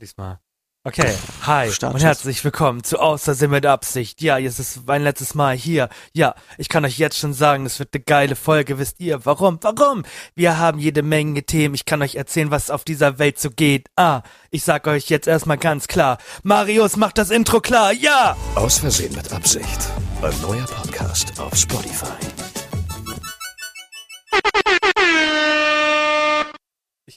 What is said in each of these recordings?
Diesmal. Okay, hi und herzlich willkommen zu Außersinn mit Absicht. Ja, jetzt ist mein letztes Mal hier. Ja, ich kann euch jetzt schon sagen, es wird eine geile Folge. Wisst ihr warum? Warum? Wir haben jede Menge Themen. Ich kann euch erzählen, was auf dieser Welt so geht. Ah, ich sag euch jetzt erstmal ganz klar. Marius macht das Intro klar. Ja! Aus Versehen mit Absicht. Ein neuer Podcast auf Spotify.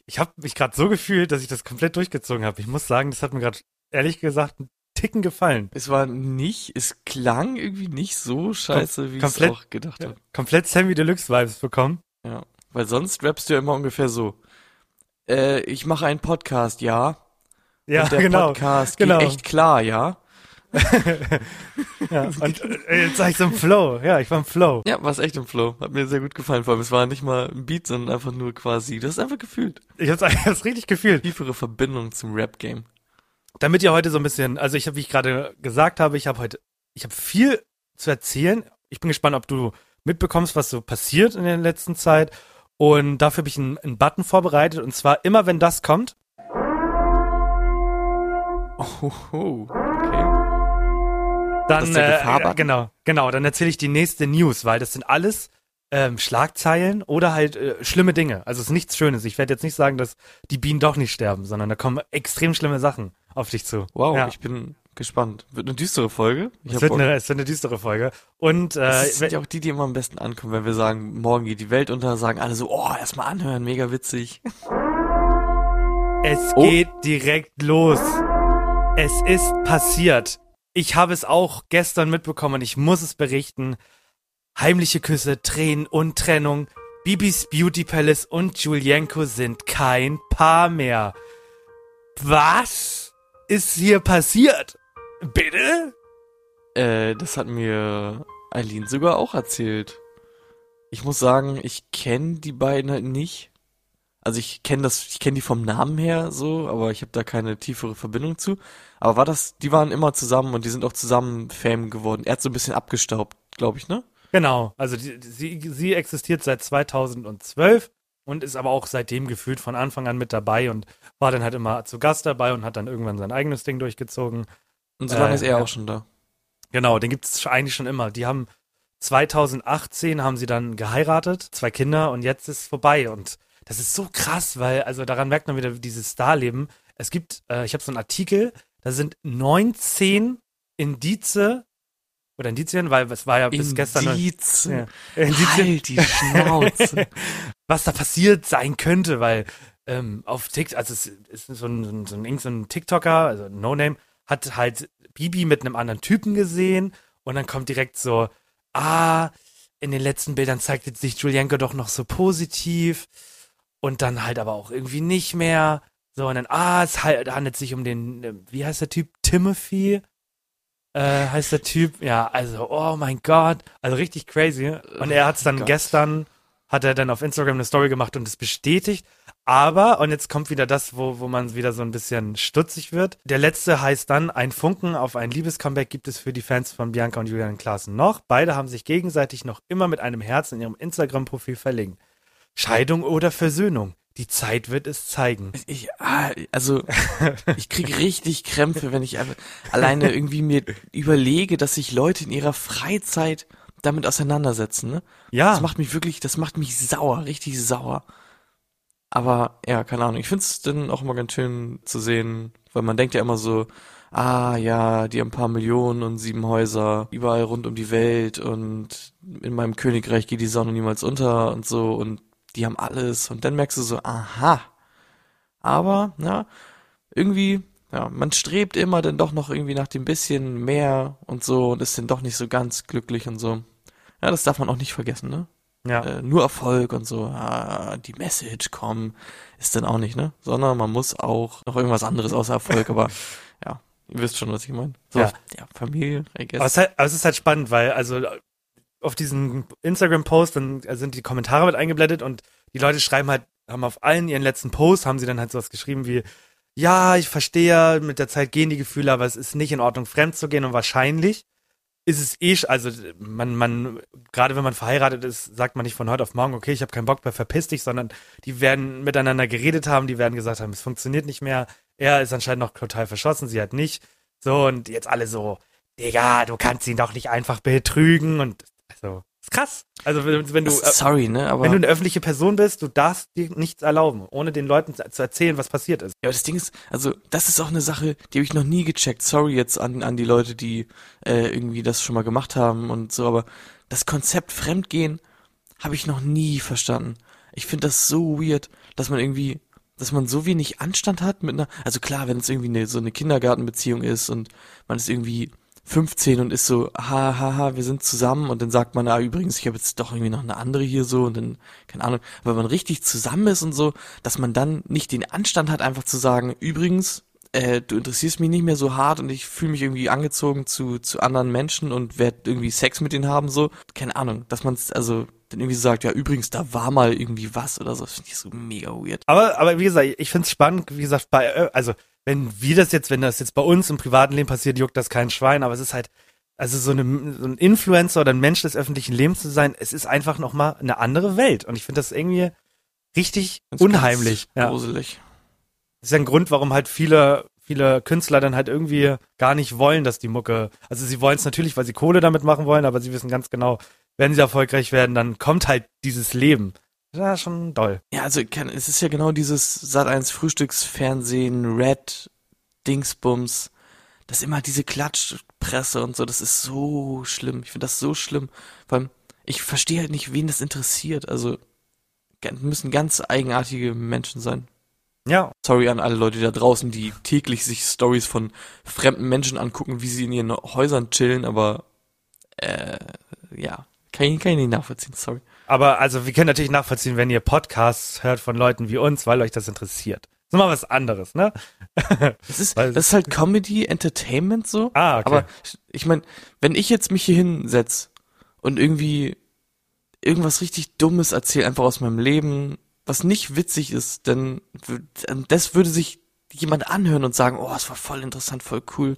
Ich, ich habe mich gerade so gefühlt, dass ich das komplett durchgezogen habe. Ich muss sagen, das hat mir gerade ehrlich gesagt einen Ticken gefallen. Es war nicht, es klang irgendwie nicht so scheiße, Kom wie ich es auch gedacht habe. Komplett Sammy Deluxe Vibes bekommen. Ja, weil sonst rappst du ja immer ungefähr so. Äh, ich mache einen Podcast, ja. Ja, Und der genau. Podcast genau. geht echt klar, ja. Ja, und äh, jetzt war ich so im Flow. Ja, ich war im Flow. Ja, war echt im Flow. Hat mir sehr gut gefallen. Vor allem, es war nicht mal ein Beat, sondern einfach nur quasi, du hast einfach gefühlt. Ich hab's, ich hab's richtig gefühlt. Tiefere Verbindung zum Rap-Game. Damit ihr heute so ein bisschen, also ich habe, wie ich gerade gesagt habe, ich habe heute, ich habe viel zu erzählen. Ich bin gespannt, ob du mitbekommst, was so passiert in der letzten Zeit. Und dafür habe ich einen, einen Button vorbereitet. Und zwar immer, wenn das kommt. Oh, oh. Dann, äh, genau, genau, dann erzähle ich die nächste News, weil das sind alles ähm, Schlagzeilen oder halt äh, schlimme Dinge. Also es ist nichts Schönes. Ich werde jetzt nicht sagen, dass die Bienen doch nicht sterben, sondern da kommen extrem schlimme Sachen auf dich zu. Wow, Ja. ich bin gespannt. Wird eine düstere Folge. Ich Es wird, eine, es wird eine düstere Folge. Und äh, Das sind ja auch die, die immer am besten ankommen, wenn wir sagen, morgen geht die Welt unter, sagen alle so, oh, erstmal anhören, mega witzig. Es Oh. geht direkt los. Es ist passiert. Ich habe es auch gestern mitbekommen und ich muss es berichten. Heimliche Küsse, Tränen und Trennung. Bibis Beauty Palace und Julienko sind kein Paar mehr. Was ist hier passiert? Bitte? Äh, das hat mir Eileen sogar auch erzählt. Ich muss sagen, ich kenne die beiden halt nicht. Also ich kenne das, ich kenne die vom Namen her so, aber ich habe da keine tiefere Verbindung zu. Aber war das, die waren immer zusammen und die sind auch zusammen Fame geworden. Er hat so ein bisschen abgestaubt, glaube ich, ne? Genau, also die, sie, sie existiert seit 2012 und ist aber auch seitdem gefühlt von Anfang an mit dabei und war dann halt immer zu Gast dabei und hat dann irgendwann sein eigenes Ding durchgezogen. Und so lange Äh, ist er auch schon da. Genau, den gibt es eigentlich schon immer. Die haben 2018 haben sie dann geheiratet, zwei Kinder und jetzt ist es vorbei und das ist so krass, weil also daran merkt man wieder dieses Starleben. Es gibt, äh, ich habe so einen Artikel, da sind 19 Indize oder Indizien, weil es war ja bis gestern noch- Indizien. ja, Indizien, Halt die Schnauze. was da passiert sein könnte, weil ähm, auf TikTok, also es ist so ein, so ein, so ein, irgend so ein TikToker, also ein No-Name, hat halt Bibi mit einem anderen Typen gesehen und dann kommt direkt so, ah, in den letzten Bildern zeigte sich Julienko doch noch so positiv und dann halt aber auch irgendwie nicht mehr. So, und dann, ah, es handelt sich um den, äh, wie heißt der Typ? Timothy? Äh, heißt der Typ, ja, also, oh mein Gott, also richtig crazy. Und er hat es dann Gott. gestern, hat er dann auf Instagram eine Story gemacht und es bestätigt. Aber, und jetzt kommt wieder das, wo, wo man wieder so ein bisschen stutzig wird. Der letzte heißt dann, ein Funken auf ein Liebescomeback gibt es für die Fans von Bianca und Julian Klaassen noch. Beide haben sich gegenseitig noch immer mit einem Herz in ihrem Instagram-Profil verlinkt. Scheidung oder Versöhnung? Die Zeit wird es zeigen. Ich, ah, also, ich krieg richtig Krämpfe, wenn ich alleine irgendwie mir überlege, dass sich Leute in ihrer Freizeit damit auseinandersetzen, ne? Ja, Das macht mich wirklich, das macht mich sauer, richtig sauer. Aber, ja, keine Ahnung. Ich find's dann auch immer ganz schön zu sehen, weil man denkt ja immer so, ah, ja, die haben ein paar Millionen und sieben Häuser überall rund um die Welt und in meinem Königreich geht die Sonne niemals unter und so und die haben alles und dann merkst du so, aha. Aber, ja, irgendwie, ja, man strebt immer dann doch noch irgendwie nach dem bisschen mehr und so und ist dann doch nicht so ganz glücklich und so. Ja, das darf man auch nicht vergessen, ne? ja. Äh, nur Erfolg und so, ah, die Message kommen, ist dann auch nicht, ne? Sondern man muss auch noch irgendwas anderes außer Erfolg, aber ja, ihr wisst schon, was ich meine. So, Ja. ja. Familie, I guess. Aber es, ist halt, aber es ist halt spannend, weil also auf diesen Instagram-Post dann sind die Kommentare mit eingeblendet und die Leute schreiben halt, haben auf allen ihren letzten Posts, haben sie dann halt sowas geschrieben wie, ja, ich verstehe, mit der Zeit gehen die Gefühle, aber es ist nicht in Ordnung, fremd zu gehen und wahrscheinlich ist es eh, also man, man, gerade wenn man verheiratet ist, sagt man nicht von heute auf morgen, okay, ich habe keinen Bock mehr, verpiss dich, sondern die werden miteinander geredet haben, die werden gesagt haben, es funktioniert nicht mehr, Er ist anscheinend noch total verschossen, sie hat nicht. So, und jetzt alle so, Digga, du kannst ihn doch nicht einfach betrügen und also, ist krass. Also, wenn, wenn du, Sorry, ne, aber. wenn du eine öffentliche Person bist, du darfst dir nichts erlauben, ohne den Leuten zu zu erzählen, was passiert ist. Ja, aber das Ding ist, also das ist auch eine Sache, die habe ich noch nie gecheckt. Sorry jetzt an, an die Leute, die äh, irgendwie das schon mal gemacht haben und so, aber das Konzept Fremdgehen habe ich noch nie verstanden. Ich finde das so weird, dass man irgendwie, dass man so wenig Anstand hat mit einer, also klar, wenn es irgendwie eine, so eine Kindergartenbeziehung ist und man ist irgendwie 15 und ist so, ha, ha, ha, wir sind zusammen. Und dann sagt man, ah, übrigens, ich habe jetzt doch irgendwie noch eine andere hier so. Und dann, keine Ahnung, weil man richtig zusammen ist und so, dass man dann nicht den Anstand hat, einfach zu sagen, übrigens, äh, du interessierst mich nicht mehr so hart und ich fühle mich irgendwie angezogen zu, zu anderen Menschen und werde irgendwie Sex mit denen haben, so, keine Ahnung, dass man es, also, dann irgendwie sagt, ja, übrigens, da war mal irgendwie was oder so, das finde ich so mega weird. Aber, aber wie gesagt, ich finde es spannend, wie gesagt, bei, also, wenn wir das jetzt, wenn das jetzt bei uns im privaten Leben passiert, juckt das kein Schwein, aber es ist halt, also so, eine, so ein Influencer oder ein Mensch des öffentlichen Lebens zu sein, es ist einfach nochmal eine andere Welt. Und ich finde das irgendwie richtig Ganz, unheimlich. Ja. gruselig. Das ist ja ein Grund, warum halt viele, viele Künstler dann halt irgendwie gar nicht wollen, dass die Mucke, also sie wollen es natürlich, weil sie Kohle damit machen wollen, aber sie wissen ganz genau, wenn sie erfolgreich werden, dann kommt halt dieses Leben. Ja, schon doll. Ja, also es ist ja genau dieses Sat1 Frühstücksfernsehen, Red, Dingsbums, das ist immer diese Klatschpresse und so, das ist so schlimm. Ich finde das so schlimm. Vor allem, ich verstehe halt nicht, wen das interessiert. Also, müssen ganz eigenartige Menschen sein. Ja, Sorry an alle Leute da draußen, die täglich sich Stories von fremden Menschen angucken, wie sie in ihren Häusern chillen, aber äh, ja, kann ich, kann ich nicht nachvollziehen, sorry. Aber also wir können natürlich nachvollziehen, wenn ihr Podcasts hört von Leuten wie uns, weil euch das interessiert. Das ist mal was anderes, ne? Das ist, das ist halt Comedy, Entertainment so. Ah, okay. Aber ich meine, wenn ich jetzt mich hier hinsetz und irgendwie irgendwas richtig Dummes erzähle, einfach aus meinem Leben, was nicht witzig ist, dann das würde sich jemand anhören und sagen, oh, es war voll interessant, voll cool.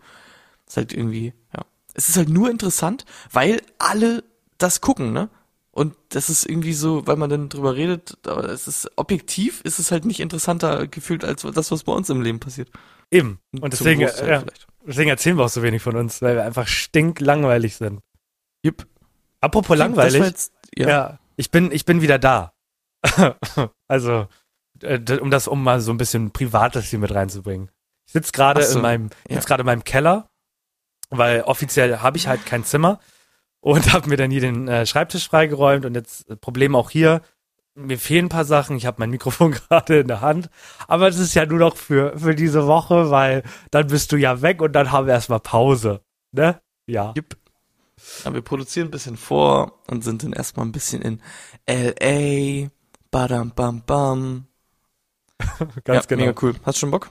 ist halt irgendwie, ja. Es ist halt nur interessant, weil alle das gucken, ne? Und das ist irgendwie so, weil man dann drüber redet, aber es ist objektiv, ist es halt nicht interessanter gefühlt als das, was bei uns im Leben passiert. Eben. Und deswegen, Großteil ja, deswegen erzählen wir auch so wenig von uns, weil wir einfach stinklangweilig sind. Jupp. Apropos war langweilig, jetzt, ja. ja. ich bin, ich bin wieder da. also, äh, um das, um mal so ein bisschen Privates hier mit reinzubringen. Ich sitze gerade so, in meinem, ja. sitz gerade in meinem Keller, weil offiziell habe ich halt kein Zimmer und habe mir dann hier den äh, Schreibtisch freigeräumt und jetzt äh, Problem auch hier. Mir fehlen ein paar Sachen. Ich habe mein Mikrofon gerade in der Hand, aber das ist ja nur noch für für diese Woche, weil dann bist du ja weg und dann haben wir erstmal Pause, ne? Ja. Jupp. Ja, wir produzieren ein bisschen vor und sind dann erstmal ein bisschen in L.A. Badam bam bam. Ganz ja, genau. Mega cool. Hast du schon Bock?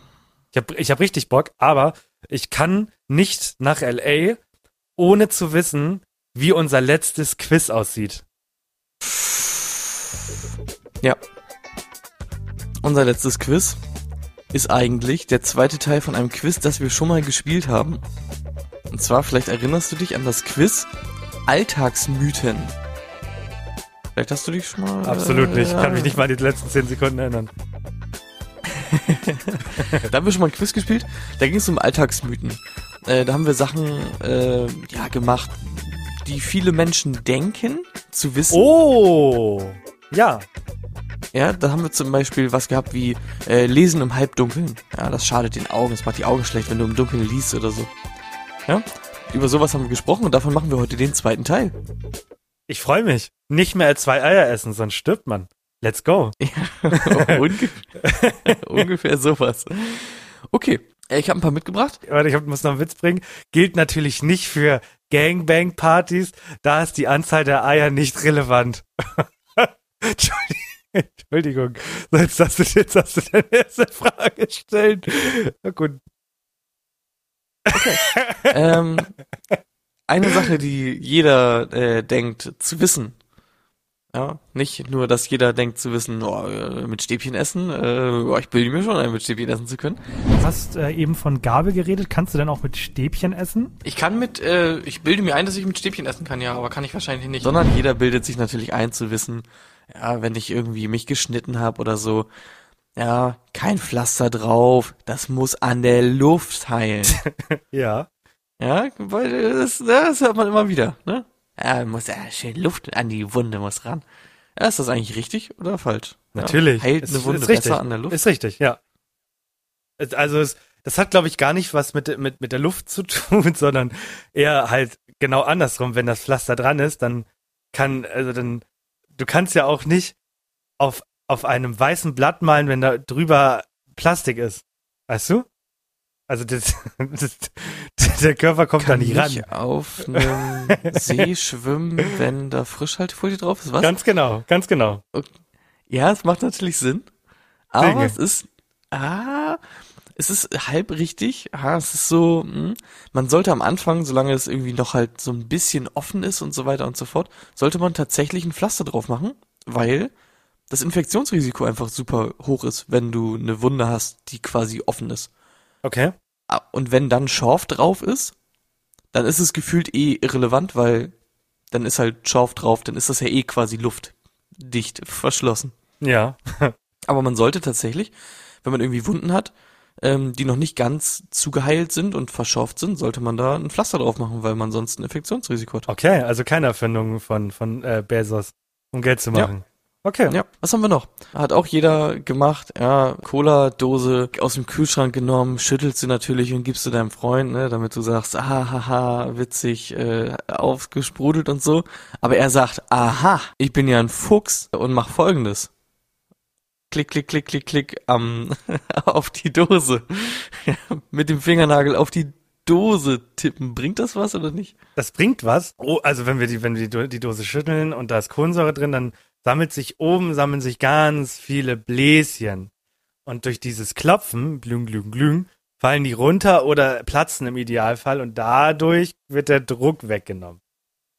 Ich habe ich hab richtig Bock, aber ich kann nicht nach LA, ohne zu wissen, wie unser letztes Quiz aussieht. Ja. Unser letztes Quiz ist eigentlich der zweite Teil von einem Quiz, das wir schon mal gespielt haben. Und zwar, vielleicht erinnerst du dich an das Quiz Alltagsmythen. Vielleicht hast du dich schon mal. Absolut nicht. Ich kann äh, mich nicht mal an die letzten zehn Sekunden erinnern. Da haben wir schon mal ein Quiz gespielt. Da ging es um Alltagsmythen. Äh, da haben wir Sachen äh, ja gemacht, die viele Menschen denken zu wissen. Oh! Ja. Ja, da haben wir zum Beispiel was gehabt wie äh, Lesen im Halbdunkeln. Ja, das schadet den Augen, das macht die Augen schlecht, wenn du im Dunkeln liest oder so. Ja, über sowas haben wir gesprochen und davon machen wir heute den zweiten Teil. Ich freue mich. Nicht mehr als zwei Eier essen, sonst stirbt man. Let's go. Ungefähr, ungefähr sowas. Okay, ich habe ein paar mitgebracht. Warte, ich muss noch einen Witz bringen. Gilt natürlich nicht für Gangbang-Partys. Da ist die Anzahl der Eier nicht relevant. Entschuldigung. Jetzt hast du, jetzt hast du deine erste Frage gestellt. Na gut. ähm, eine Sache, die jeder äh, denkt zu wissen. Ja, nicht nur, dass jeder denkt zu wissen, oh, äh, mit Stäbchen essen, äh, oh, ich bilde mir schon ein, mit Stäbchen essen zu können. Du hast äh, eben von Gabel geredet. Kannst du denn auch mit Stäbchen essen? Ich kann mit, äh, ich bilde mir ein, dass ich mit Stäbchen essen kann, ja, aber kann ich wahrscheinlich nicht. Sondern jeder bildet sich natürlich ein zu wissen, ja, wenn ich irgendwie mich geschnitten habe oder so, ja, kein Pflaster drauf, das muss an der Luft heilen. Ja. ja, weil das, das hört man immer wieder, ne? Ja, muss ja schön Luft an die Wunde muss ran. Ja, ist das eigentlich richtig oder falsch? Natürlich. Ja, heilt Ist- eine Wunde ist richtig. besser an der Luft? Ist richtig, ja. Also es, das hat, glaube ich, gar nicht was mit, mit, mit der Luft zu tun, sondern eher halt genau andersrum. Wenn das Pflaster dran ist, dann kann, also dann, du kannst ja auch nicht auf, auf einem weißen Blatt malen, wenn da drüber Plastik ist. Weißt du? Also das, das, der Körper kommt da Kann nicht ran. nicht auf einem See schwimmen, wenn da Frischhaltefolie drauf ist, was? Ganz genau, ganz genau. Ja, es macht natürlich Sinn. Aber Dinge. es ist, ah, es ist halb richtig. Ah, es ist so, hm, man sollte am Anfang, solange es irgendwie noch halt so ein bisschen offen ist und so weiter und so fort, sollte man tatsächlich ein Pflaster drauf machen, weil das Infektionsrisiko einfach super hoch ist, wenn du eine Wunde hast, die quasi offen ist. Okay. Ah, Und wenn dann Schorf drauf ist, dann ist es gefühlt eh irrelevant, weil dann ist halt Schorf drauf, dann ist das ja eh quasi luftdicht verschlossen. Ja. Aber man sollte tatsächlich, wenn man irgendwie Wunden hat, ähm, die noch nicht ganz zugeheilt sind und verschorft sind, sollte man da ein Pflaster drauf machen, weil man sonst ein Infektionsrisiko hat. Okay, also keine Erfindung von, von äh, Bezos, um Geld zu Ja. Okay. Ja, was haben wir noch? Hat auch jeder gemacht, ja, Cola-Dose aus dem Kühlschrank genommen, schüttelst du natürlich und gibst du deinem Freund, ne, damit du sagst, ah, haha, witzig, äh, aufgesprudelt und so. Aber er sagt, aha, ich bin ja ein Fuchs und mach folgendes. Klick, klick, klick, klick, klick, am, auf die Dose. Mit dem Fingernagel auf die Dose tippen. Bringt das was oder nicht? Das bringt was. Oh, also wenn wir die, wenn wir die, Do- die Dose schütteln und da ist Kohlensäure drin, dann sammelt sich oben, sammeln sich ganz viele Bläschen. Und durch dieses Klopfen, glüng, glüng, glüng, fallen die runter oder platzen im Idealfall und dadurch wird der Druck weggenommen.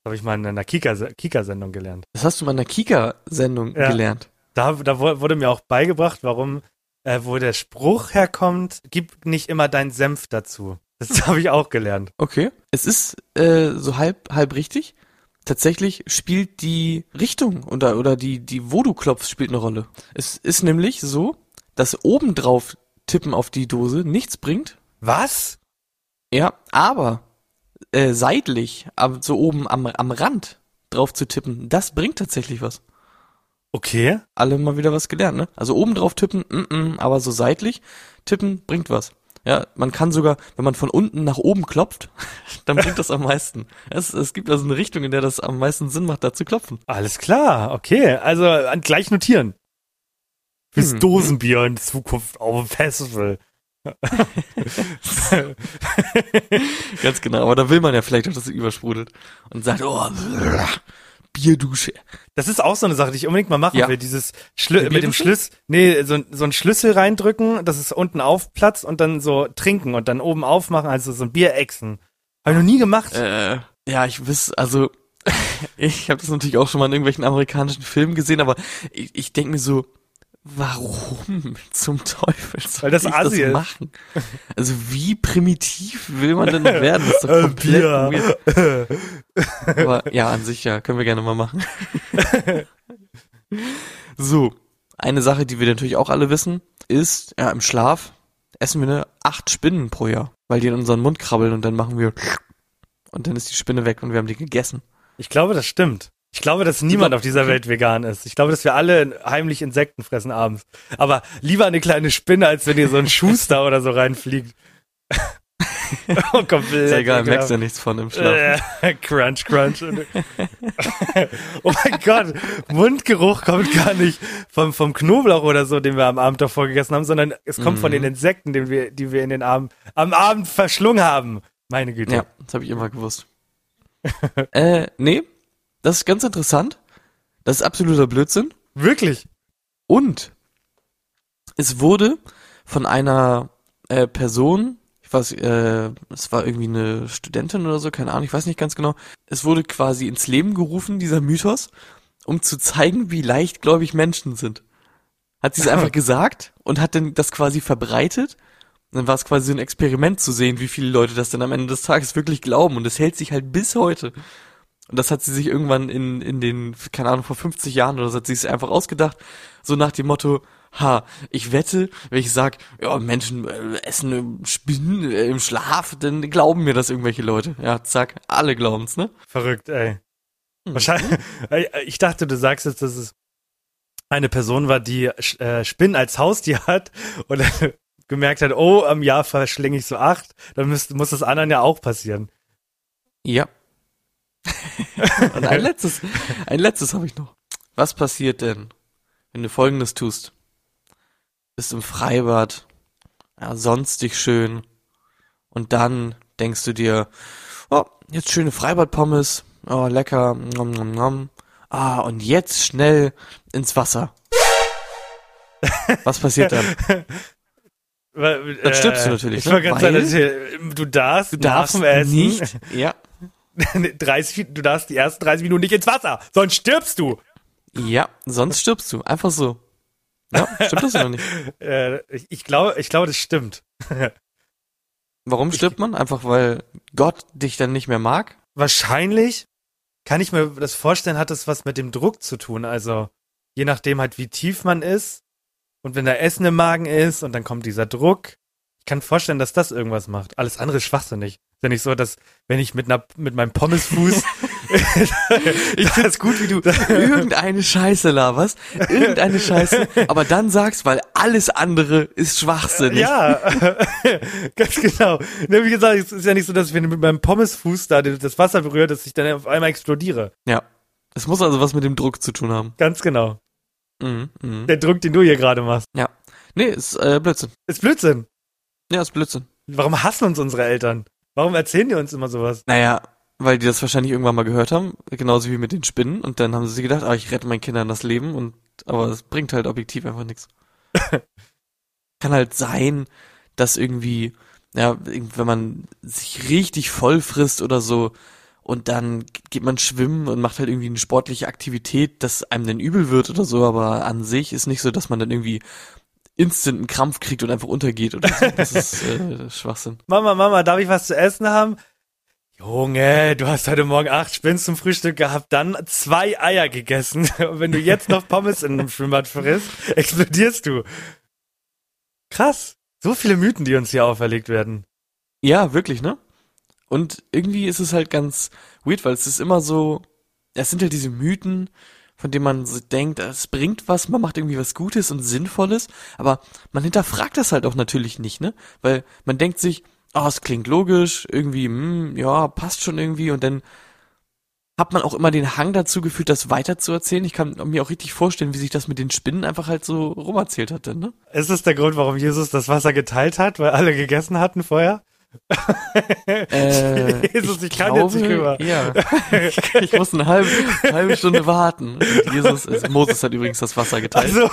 Das habe ich mal in einer Kika- Kika-Sendung gelernt. Das hast du mal in der Kika-Sendung Ja. gelernt. Da, da wu- wurde mir auch beigebracht, warum, äh, wo der Spruch herkommt, gib nicht immer deinen Senf dazu. Das habe ich auch gelernt. Okay. Es ist äh, so halb halb richtig. Tatsächlich spielt die Richtung oder oder die die wo du klopfst spielt eine Rolle. Es ist nämlich so, dass obendrauf tippen auf die Dose nichts bringt. Was? Ja, aber äh, seitlich, aber so oben am am Rand drauf zu tippen, das bringt tatsächlich was. Okay. Alle mal wieder was gelernt, ne? Also oben drauf tippen, mm -mm, aber so seitlich tippen bringt was. Ja, man kann sogar, wenn man von unten nach oben klopft, dann bringt das am meisten. Es, es gibt also eine Richtung, in der das am meisten Sinn macht, da zu klopfen. Alles klar, okay. Also gleich notieren. Fürs Hm. Dosenbier in Zukunft auf dem Festival. Ganz genau, aber da will man ja vielleicht auch, dass es übersprudelt und sagt, oh, Bierdusche. Das ist auch so eine Sache, die ich unbedingt mal machen Ja. will. Dieses Schlü mit dem? Schlüssel, nee, so, so ein Schlüssel reindrücken, dass es unten aufplatzt und dann so trinken und dann oben aufmachen, also so ein Bierechsen. Habe ich noch nie gemacht. Äh, ja, ich wiss, also ich habe das natürlich auch schon mal in irgendwelchen amerikanischen Filmen gesehen, aber ich, ich denke mir so, warum zum Teufel soll Weil das ich Assi das machen? Also wie primitiv will man denn werden? Das ist doch komplett weird. Aber ja, an sich ja, können wir gerne mal machen. so, eine Sache, die wir natürlich auch alle wissen, ist, ja, im Schlaf essen wir eine acht Spinnen pro Jahr, weil die in unseren Mund krabbeln und dann machen wir und dann ist die Spinne weg und wir haben die gegessen. Ich glaube, das stimmt. Ich glaube, dass niemand glaub- auf dieser Welt vegan ist. Ich glaube, dass wir alle heimlich Insekten fressen abends. Aber lieber eine kleine Spinne, als wenn ihr so ein Schuster oder so reinfliegt. oh, komplett. Ist ja egal, merkst ja nichts von im Schlaf. Crunch, crunch. oh mein Gott, Mundgeruch kommt gar nicht vom, vom Knoblauch oder so, den wir am Abend davor gegessen haben, sondern es kommt von Mhm. den Insekten, den wir, die wir in den Abend, am Abend verschlungen haben. Meine Güte. Ja, das habe ich immer gewusst. äh, nee, das ist ganz interessant. Das ist absoluter Blödsinn. Wirklich. Und es wurde von einer äh, Person, ich weiß, äh, es war irgendwie eine Studentin oder so, keine Ahnung, ich weiß nicht ganz genau. Es wurde quasi ins Leben gerufen, dieser Mythos, um zu zeigen, wie leichtgläubig Menschen sind. Hat sie es einfach gesagt und hat dann das quasi verbreitet. Und dann war es quasi so ein Experiment zu sehen, wie viele Leute das dann am Ende des Tages wirklich glauben. Und es hält sich halt bis heute. Und das hat sie sich irgendwann in, in den, keine Ahnung, vor 50 Jahren oder so, hat sie es einfach ausgedacht. So nach dem Motto, Ha, ich wette, wenn ich sag, ja, Menschen äh, essen äh, Spinnen äh, im Schlaf, dann glauben mir das irgendwelche Leute. Ja, zack, alle glauben's, ne? Verrückt, ey. Hm. Wahrscheinlich. Ich dachte, du sagst jetzt, dass es eine Person war, die äh, Spinnen als Haustier hat und gemerkt hat, oh, am Jahr verschlinge ich so acht, dann müsst, muss das anderen ja auch passieren. Ja. Und ein letztes, ein letztes habe ich noch. Was passiert denn, wenn du folgendes tust? Bist im Freibad, ja, sonstig schön, und dann denkst du dir, oh, jetzt schöne Freibadpommes, oh, lecker, nom, nom, nom. Ah, und jetzt schnell ins Wasser. Was passiert dann? Dann stirbst du natürlich, Ich ne? war ganz Weil- ehrlich, du darfst, Du darfst Essen nicht, ja, 30, du darfst die ersten 30 Minuten nicht ins Wasser, sonst stirbst du. ja, sonst stirbst du, einfach so. Ja, stimmt das oder nicht? Äh, ich, ich glaube, ich glaube, das stimmt. Warum stirbt man? Einfach weil Gott dich dann nicht mehr mag? Wahrscheinlich kann ich mir das vorstellen, hat das was mit dem Druck zu tun. Also je nachdem halt, wie tief man ist und wenn da Essen im Magen ist und dann kommt dieser Druck. Ich kann vorstellen, dass das irgendwas macht. Alles andere ist schwachsinnig. Ist ja nicht so, dass wenn ich mit einer mit meinem Pommesfuß Ich find's gut, wie du irgendeine Scheiße laberst, irgendeine Scheiße, aber dann sagst, weil alles andere ist schwachsinnig. Ja, ganz genau. Wie gesagt, es ist ja nicht so, dass wenn ich mit meinem Pommesfuß da das Wasser berührt, dass ich dann auf einmal explodiere. Ja. Es muss also was mit dem Druck zu tun haben. Ganz genau. Mhm, mhm. Der Druck, den du hier gerade machst. Ja. Nee, ist äh, Blödsinn. Ist Blödsinn. Ja, ist Blödsinn. Warum hassen uns unsere Eltern? Warum erzählen die uns immer sowas? Naja, weil die das wahrscheinlich irgendwann mal gehört haben, genauso wie mit den Spinnen, und dann haben sie sich gedacht, ah, ich rette meinen Kindern das Leben, und aber es bringt halt objektiv einfach nichts. Kann halt sein, dass irgendwie, ja, wenn man sich richtig voll frisst oder so, und dann geht man schwimmen und macht halt irgendwie eine sportliche Aktivität, dass einem dann übel wird oder so, aber an sich ist nicht so, dass man dann irgendwie instant einen Krampf kriegt und einfach untergeht oder so. Das ist äh, Schwachsinn. Mama, Mama, darf ich was zu essen haben? Junge, du hast heute Morgen acht Spinnen zum Frühstück gehabt, dann zwei Eier gegessen. Und wenn du jetzt noch Pommes in einem Schwimmbad frisst, explodierst du. Krass. So viele Mythen, die uns hier auferlegt werden. Ja, wirklich, ne? Und irgendwie ist es halt ganz weird, weil es ist immer so, es sind halt diese Mythen, von denen man so denkt, es bringt was, man macht irgendwie was Gutes und Sinnvolles, aber man hinterfragt das halt auch natürlich nicht, ne? Weil man denkt sich, oh, es klingt logisch, irgendwie, hm, ja, passt schon irgendwie und dann hat man auch immer den Hang dazu gefühlt, das weiterzuerzählen. Ich kann mir auch richtig vorstellen, wie sich das mit den Spinnen einfach halt so rumerzählt hat, dann, ne? Ist das der Grund, warum Jesus das Wasser geteilt hat, weil alle gegessen hatten vorher? Äh, Jesus, ich kann jetzt nicht rüber. Ja. Ich, ich muss eine halbe, halbe Stunde warten. Und Jesus, ist, Moses hat übrigens das Wasser geteilt. Also,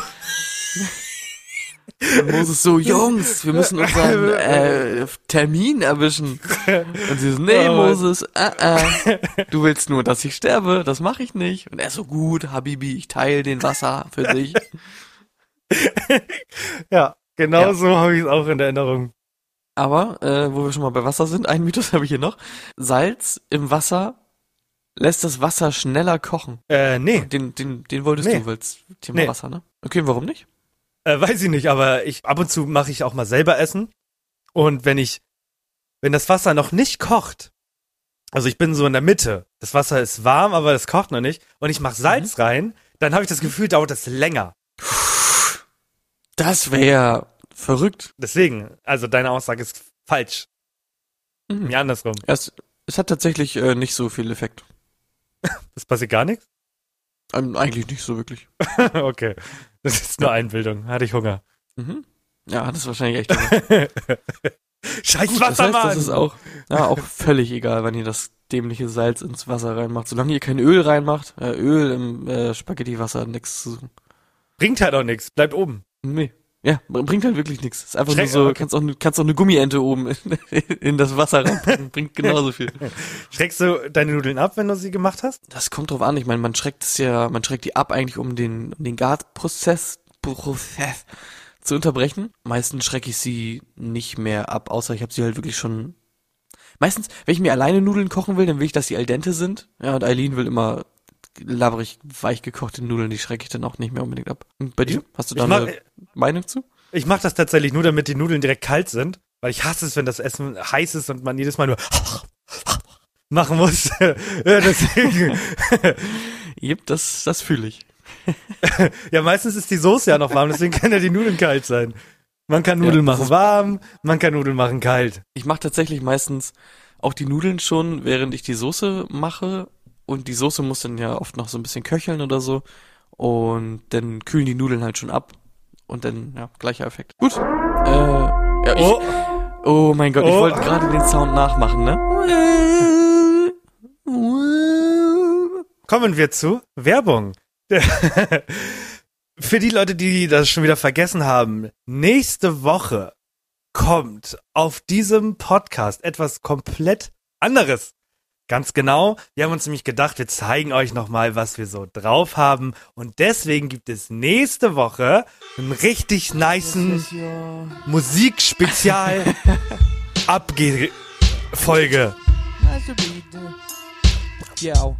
Und Moses so, Jungs, wir müssen unseren äh, Termin erwischen. Und sie so, nee, Oh. Moses, äh, äh, du willst nur, dass ich sterbe, das mache ich nicht. Und er so, gut, Habibi, ich teile den Wasser für dich. ja, genau Ja. so habe ich es auch in Erinnerung. Aber, äh, wo wir schon mal bei Wasser sind, einen Mythos habe ich hier noch. Salz im Wasser lässt das Wasser schneller kochen. Äh, nee, Den, den, den wolltest Nee. du, weil's Thema Nee. Wasser, ne? Okay, warum nicht? äh, weiß ich nicht, aber ich ab und zu mache ich auch mal selber Essen. Und wenn ich, wenn das Wasser noch nicht kocht, also ich bin so in der Mitte, das Wasser ist warm, aber es kocht noch nicht, und ich mache Salz rein, dann habe ich das Gefühl, dauert das länger. Das wäre verrückt. Deswegen, also deine Aussage ist falsch. Mhm. Mir andersrum. Es, es hat tatsächlich äh, nicht so viel Effekt. Das passiert gar nichts? Ähm, eigentlich nicht so wirklich. okay. Das ist nur Einbildung. Hatte ich Hunger. Mhm. Ja, das ist wahrscheinlich echt. Gut, Scheiß das heißt, Wassermann! das ist auch, ja, auch völlig egal, wenn ihr das dämliche Salz ins Wasser reinmacht. Solange ihr kein Öl reinmacht, äh, Öl im äh, Spaghettiwasser, nix zu suchen. Bringt halt auch nichts. Bleibt oben. Nee. Ja, br- bringt halt wirklich nichts. Ist einfach nur Schreck- so, okay. kannst auch, kannst auch eine Gummiente oben in, in das Wasser reinpacken, bringt genauso viel. Schreckst du deine Nudeln ab, wenn du sie gemacht hast? Das kommt drauf an. Ich meine, man schreckt es ja, man schreckt die ab eigentlich, um den, um den Garprozess Prozess zu unterbrechen. Meistens schrecke ich sie nicht mehr ab, außer ich habe sie halt wirklich schon. Meistens, wenn ich mir alleine Nudeln kochen will, dann will ich, dass sie al dente sind. Ja, und Eileen will immer labberig weich gekochte Nudeln, die schrecke ich dann auch nicht mehr unbedingt ab. Und bei dir? Hast du da mach, eine Meinung zu? ich mach das tatsächlich nur, damit die Nudeln direkt kalt sind, weil ich hasse es, wenn das Essen heiß ist und man jedes Mal nur machen muss. Deswegen. Jep, das, das fühle ich. Ja, meistens ist die Soße ja noch warm, deswegen können ja die Nudeln kalt sein. Man kann Nudeln Ja, machen warm, man kann Nudeln machen kalt. Ich mache tatsächlich meistens auch die Nudeln schon, während ich die Soße mache. Und die Soße muss dann ja oft noch so ein bisschen köcheln oder so. Und dann kühlen die Nudeln halt schon ab. Und dann, ja, gleicher Effekt. Gut. Äh, ja, ich, Oh, oh mein Gott, ich Oh. wollte gerade den Sound nachmachen, ne? kommen wir zu Werbung. Für die Leute, die das schon wieder vergessen haben, nächste Woche kommt auf diesem Podcast etwas komplett anderes. Ganz genau. Wir haben uns nämlich gedacht, wir zeigen euch nochmal, was wir so drauf haben. Und deswegen gibt es nächste Woche einen richtig nicen Musikspezial Abge-Folge. Also bitte. Ja.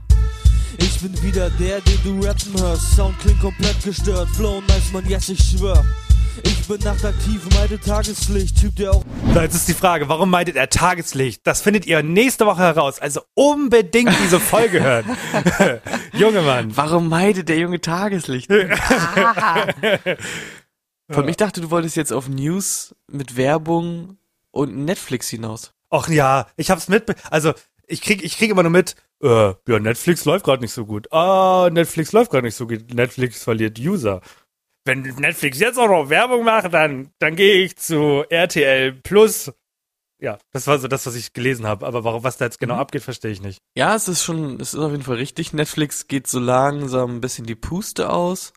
Ich bin wieder der, den du rappen hörst. Sound klingt komplett gestört. Flow nice, man, yes, ich schwör. Ich bin nachtaktiv, meide Tageslicht. Typ, der auch So, jetzt ist die Frage, warum meidet er Tageslicht? Das findet ihr nächste Woche heraus. Also unbedingt diese Folge hören. Junge Mann. Warum meidet der junge Tageslicht? Von ich dachte, du wolltest jetzt auf News mit Werbung und Netflix hinaus. Ach ja, ich hab's mit. Also ich krieg, ich krieg immer nur mit. Äh, ja, Netflix läuft gerade nicht so gut. Ah, Netflix läuft gerade nicht so gut. Netflix verliert User. Wenn Netflix jetzt auch noch Werbung macht, dann, dann gehe ich zu RTL Plus. Ja, das war so das, was ich gelesen habe. Aber warum, was da jetzt genau Mhm. abgeht, verstehe ich nicht. Ja, es ist schon, es ist auf jeden Fall richtig. Netflix geht so langsam ein bisschen die Puste aus.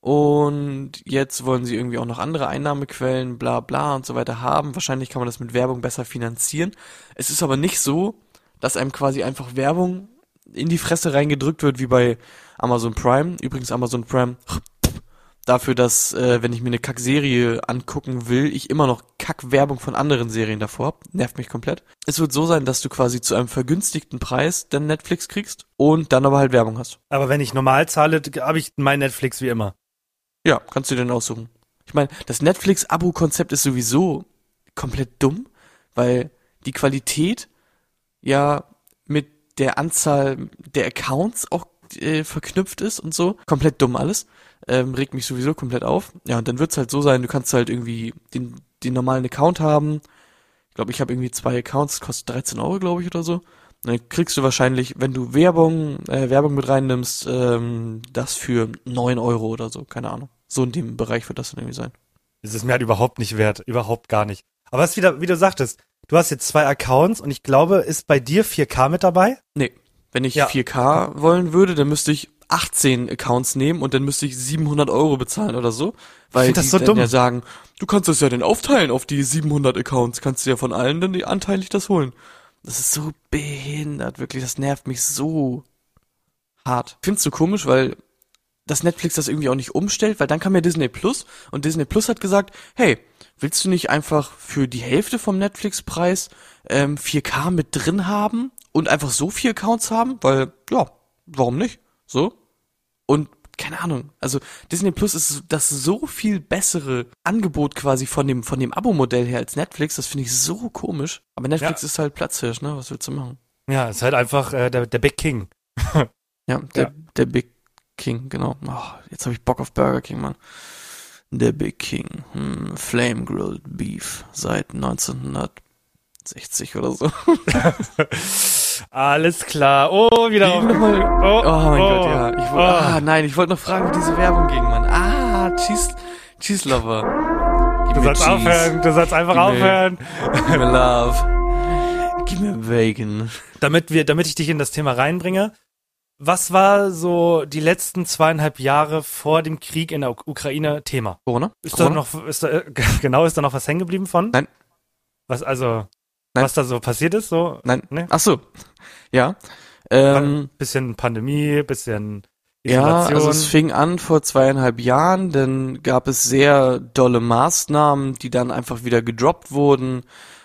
Und jetzt wollen sie irgendwie auch noch andere Einnahmequellen, bla bla und so weiter haben. Wahrscheinlich kann man das mit Werbung besser finanzieren. Es ist aber nicht so, dass einem quasi einfach Werbung in die Fresse reingedrückt wird, wie bei Amazon Prime. Übrigens Amazon Prime dafür, dass, äh, wenn ich mir eine Kackserie angucken will, ich immer noch Kackwerbung von anderen Serien davor hab. Nervt mich komplett. Es wird so sein, dass du quasi zu einem vergünstigten Preis dann Netflix kriegst und dann aber halt Werbung hast. Aber wenn ich normal zahle, habe ich mein Netflix wie immer. Ja, kannst du dir dann aussuchen. Ich meine, das Netflix-Abo-Konzept ist sowieso komplett dumm, weil die Qualität ja mit der Anzahl der Accounts auch äh, verknüpft ist und so. Komplett dumm alles. Ähm, regt mich sowieso komplett auf. Ja, und dann wird's halt so sein, du kannst halt irgendwie den, den normalen Account haben. Ich glaube, ich habe irgendwie zwei Accounts, kostet 13 Euro, glaube ich, oder so. Und dann kriegst du wahrscheinlich, wenn du Werbung, äh, Werbung mit reinnimmst, ähm, das für 9 Euro oder so, keine Ahnung. So in dem Bereich wird das dann irgendwie sein. Das ist mir halt überhaupt nicht wert. Überhaupt gar nicht. Aber es ist wieder, wie du sagtest, du hast jetzt zwei Accounts und ich glaube, ist bei dir 4K mit dabei? Nee, wenn ich Ja. 4K wollen würde, dann müsste ich 18 Accounts nehmen und dann müsste ich 700 Euro bezahlen oder so. Weil das die so dann dumm. ja sagen, du kannst das ja dann aufteilen auf die 700 Accounts, kannst du ja von allen dann die anteilig das holen. Das ist so behindert, wirklich, das nervt mich so hart. Findest du komisch, weil dass Netflix das irgendwie auch nicht umstellt, weil dann kam ja Disney Plus und Disney Plus hat gesagt, hey, willst du nicht einfach für die Hälfte vom Netflix-Preis ähm, 4K mit drin haben und einfach so vier Accounts haben? Weil, ja, warum nicht? So. Und keine Ahnung, also Disney Plus ist das so viel bessere Angebot quasi von dem, von dem Abo-Modell her als Netflix, das finde ich so komisch. Aber Netflix Ja. ist halt Platzhirsch, ne? Was willst du machen? Ja, ist halt einfach äh, der, der Big King. Ja, der, Ja. der Big King, genau. Oh, jetzt habe ich Bock auf Burger King, Mann. Der Big King, hm, Flame Grilled Beef seit 1960 oder so. Alles klar. Oh, wieder Wie auf. nochmal? Oh, Oh mein oh, Gott, ja. Ich wollt, oh. Ah, nein, ich wollte noch fragen, wie diese Werbung ging, Mann. Ah, Cheese, Cheese Lover. Gib Du sollst aufhören, du sollst einfach Gib aufhören. Gib mir Love. Gib mir Bacon. Damit wir, damit ich dich in das Thema reinbringe. Was war so die letzten zweieinhalb Jahre vor dem Krieg in der Uk- Ukraine Thema? Corona? Ist da Corona? noch, ist da, äh, genau, ist da noch was hängen geblieben von? Nein. Was, also, Nein. was da so passiert ist, so? Nein. Ne? Ach so. Ja. Ähm, Bisschen Pandemie, bisschen Ja, Isolation. also es fing an vor zweieinhalb Jahren, dann gab es sehr dolle Maßnahmen, die dann einfach wieder gedroppt wurden.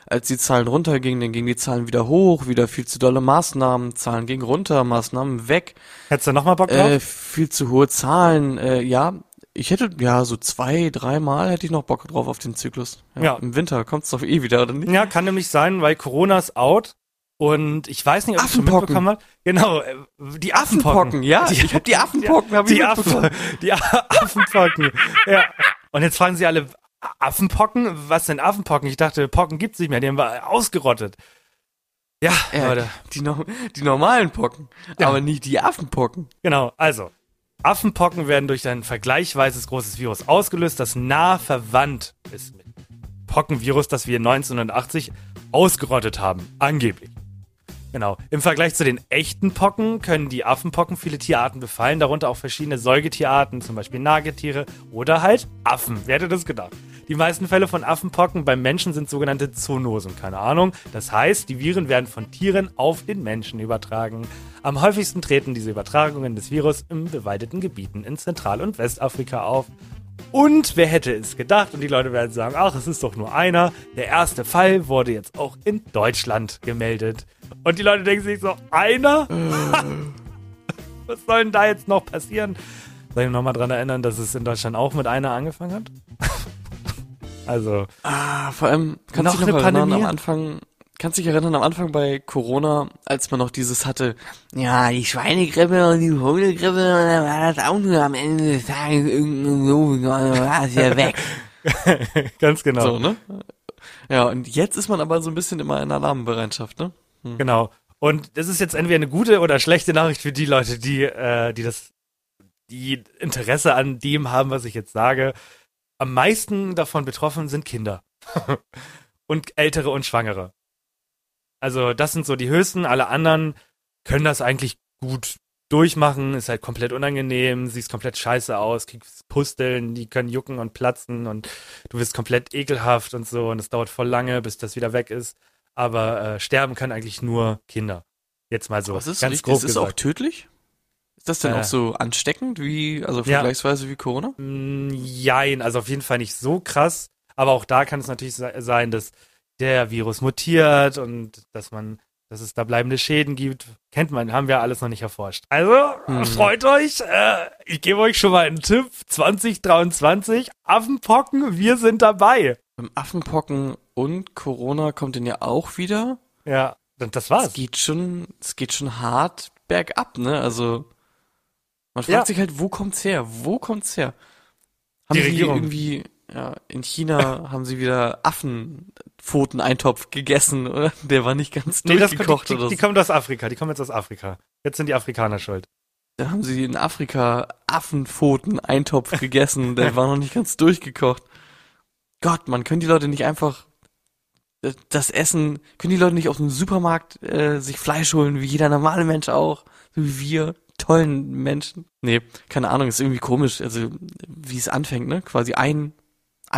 als die Zahlen runtergingen, dann gingen die Zahlen wieder hoch, wieder viel zu dolle Maßnahmen, Zahlen gingen runter, Maßnahmen weg, Hättest du nochmal Bock drauf? äh, viel zu hohe Zahlen, äh, ja. Ich hätte, ja, so zwei, dreimal hätte ich noch Bock drauf auf den Zyklus. Ja. Im Winter kommt's doch eh wieder, oder nicht? Ja, kann nämlich sein, weil Corona ist out. Und ich weiß nicht, ob Affenpocken. mitbekommen habt. Genau, äh, die Affenpocken. ja. Die, ich hab die Affenpocken, hab ich die. Affen, die Affenpocken. ja. Und jetzt fragen sie alle, Affenpocken? Was denn Affenpocken? Ich dachte, Pocken gibt's nicht mehr, die haben wir ausgerottet. Ja, Ja, Leute. die, die normalen Pocken, Ja. aber nicht die Affenpocken. Genau, also. Affenpocken werden durch ein vergleichsweise großes Virus ausgelöst, das nah verwandt ist mit Pockenvirus, das wir 1980 ausgerottet haben. Angeblich. Genau. Im Vergleich zu den echten Pocken können die Affenpocken viele Tierarten befallen, darunter auch verschiedene Säugetierarten, zum Beispiel Nagetiere oder halt Affen. Wer hätte das gedacht? Die meisten Fälle von Affenpocken beim Menschen sind sogenannte Zoonosen, keine Ahnung. Das heißt, die Viren werden von Tieren auf den Menschen übertragen. Am häufigsten treten diese Übertragungen des Virus in bewaldeten Gebieten in Zentral- und Westafrika auf. Und wer hätte es gedacht? Und die Leute werden sagen, ach, es ist doch nur einer. Der erste Fall wurde jetzt auch in Deutschland gemeldet. Und die Leute denken sich so, einer? Was soll denn da jetzt noch passieren? Soll ich nochmal dran erinnern, dass es in Deutschland auch mit einer angefangen hat? also, Ah, vor allem, kannst Noch du eine noch erinnern, Pandemie? am Anfang, kannst dich erinnern, am Anfang bei Corona, als man noch dieses hatte, ja, die Schweinegrippe und die Hundegrippe, und dann war das auch nur am Ende des Tages irgendwie so, war es ja weg. ganz genau. So, ne? Ja, und jetzt ist man aber so ein bisschen immer in Alarmbereitschaft, ne? Genau. Und das ist jetzt entweder eine gute oder schlechte Nachricht für die Leute, die, äh, die das, die Interesse an dem haben, was ich jetzt sage. Am meisten davon betroffen sind Kinder. und Ältere und Schwangere. Also, das sind so die höchsten. Alle anderen können das eigentlich gut durchmachen. Ist halt komplett unangenehm, siehst komplett scheiße aus, kriegst Pusteln, die können jucken und platzen und du wirst komplett ekelhaft und so. Und es dauert voll lange, bis das wieder weg ist aber äh, sterben können eigentlich nur Kinder. Jetzt mal so Was ist ganz richtig? grob Ist es auch tödlich? Ist das denn Äh. auch so ansteckend wie, also Ja. vergleichsweise wie Corona? Mm, Jein, also auf jeden Fall nicht so krass, aber auch da kann es natürlich se- sein, dass der Virus mutiert und dass man, dass es da bleibende Schäden gibt. Kennt man, haben wir alles noch nicht erforscht. Also, Hm. freut euch, äh, ich gebe euch schon mal einen Tipp, 2023, Affenpocken, wir sind dabei. Beim Affenpocken und Corona kommt denn ja auch wieder. Ja, und das Es war's. geht schon, es geht schon hart bergab, ne? Also man fragt Ja. sich halt, wo kommt's her? Wo kommt's her? Haben Die sie Regierung. irgendwie, ja, in China haben sie wieder Affenpfoteneintopf gegessen, oder? Der war nicht ganz Nee, das, die, durchgekocht die, oder die so. kommen aus Afrika, die kommen jetzt aus Afrika. Jetzt sind die Afrikaner schuld. Da haben sie in Afrika Affenpfoteneintopf gegessen, der war noch nicht ganz durchgekocht. Gott, man, können die Leute nicht einfach äh, das Essen, können die Leute nicht aus dem Supermarkt äh, sich Fleisch holen, wie jeder normale Mensch auch, so wie wir tollen Menschen? Nee, keine Ahnung, ist irgendwie komisch, also wie es anfängt, ne? Quasi ein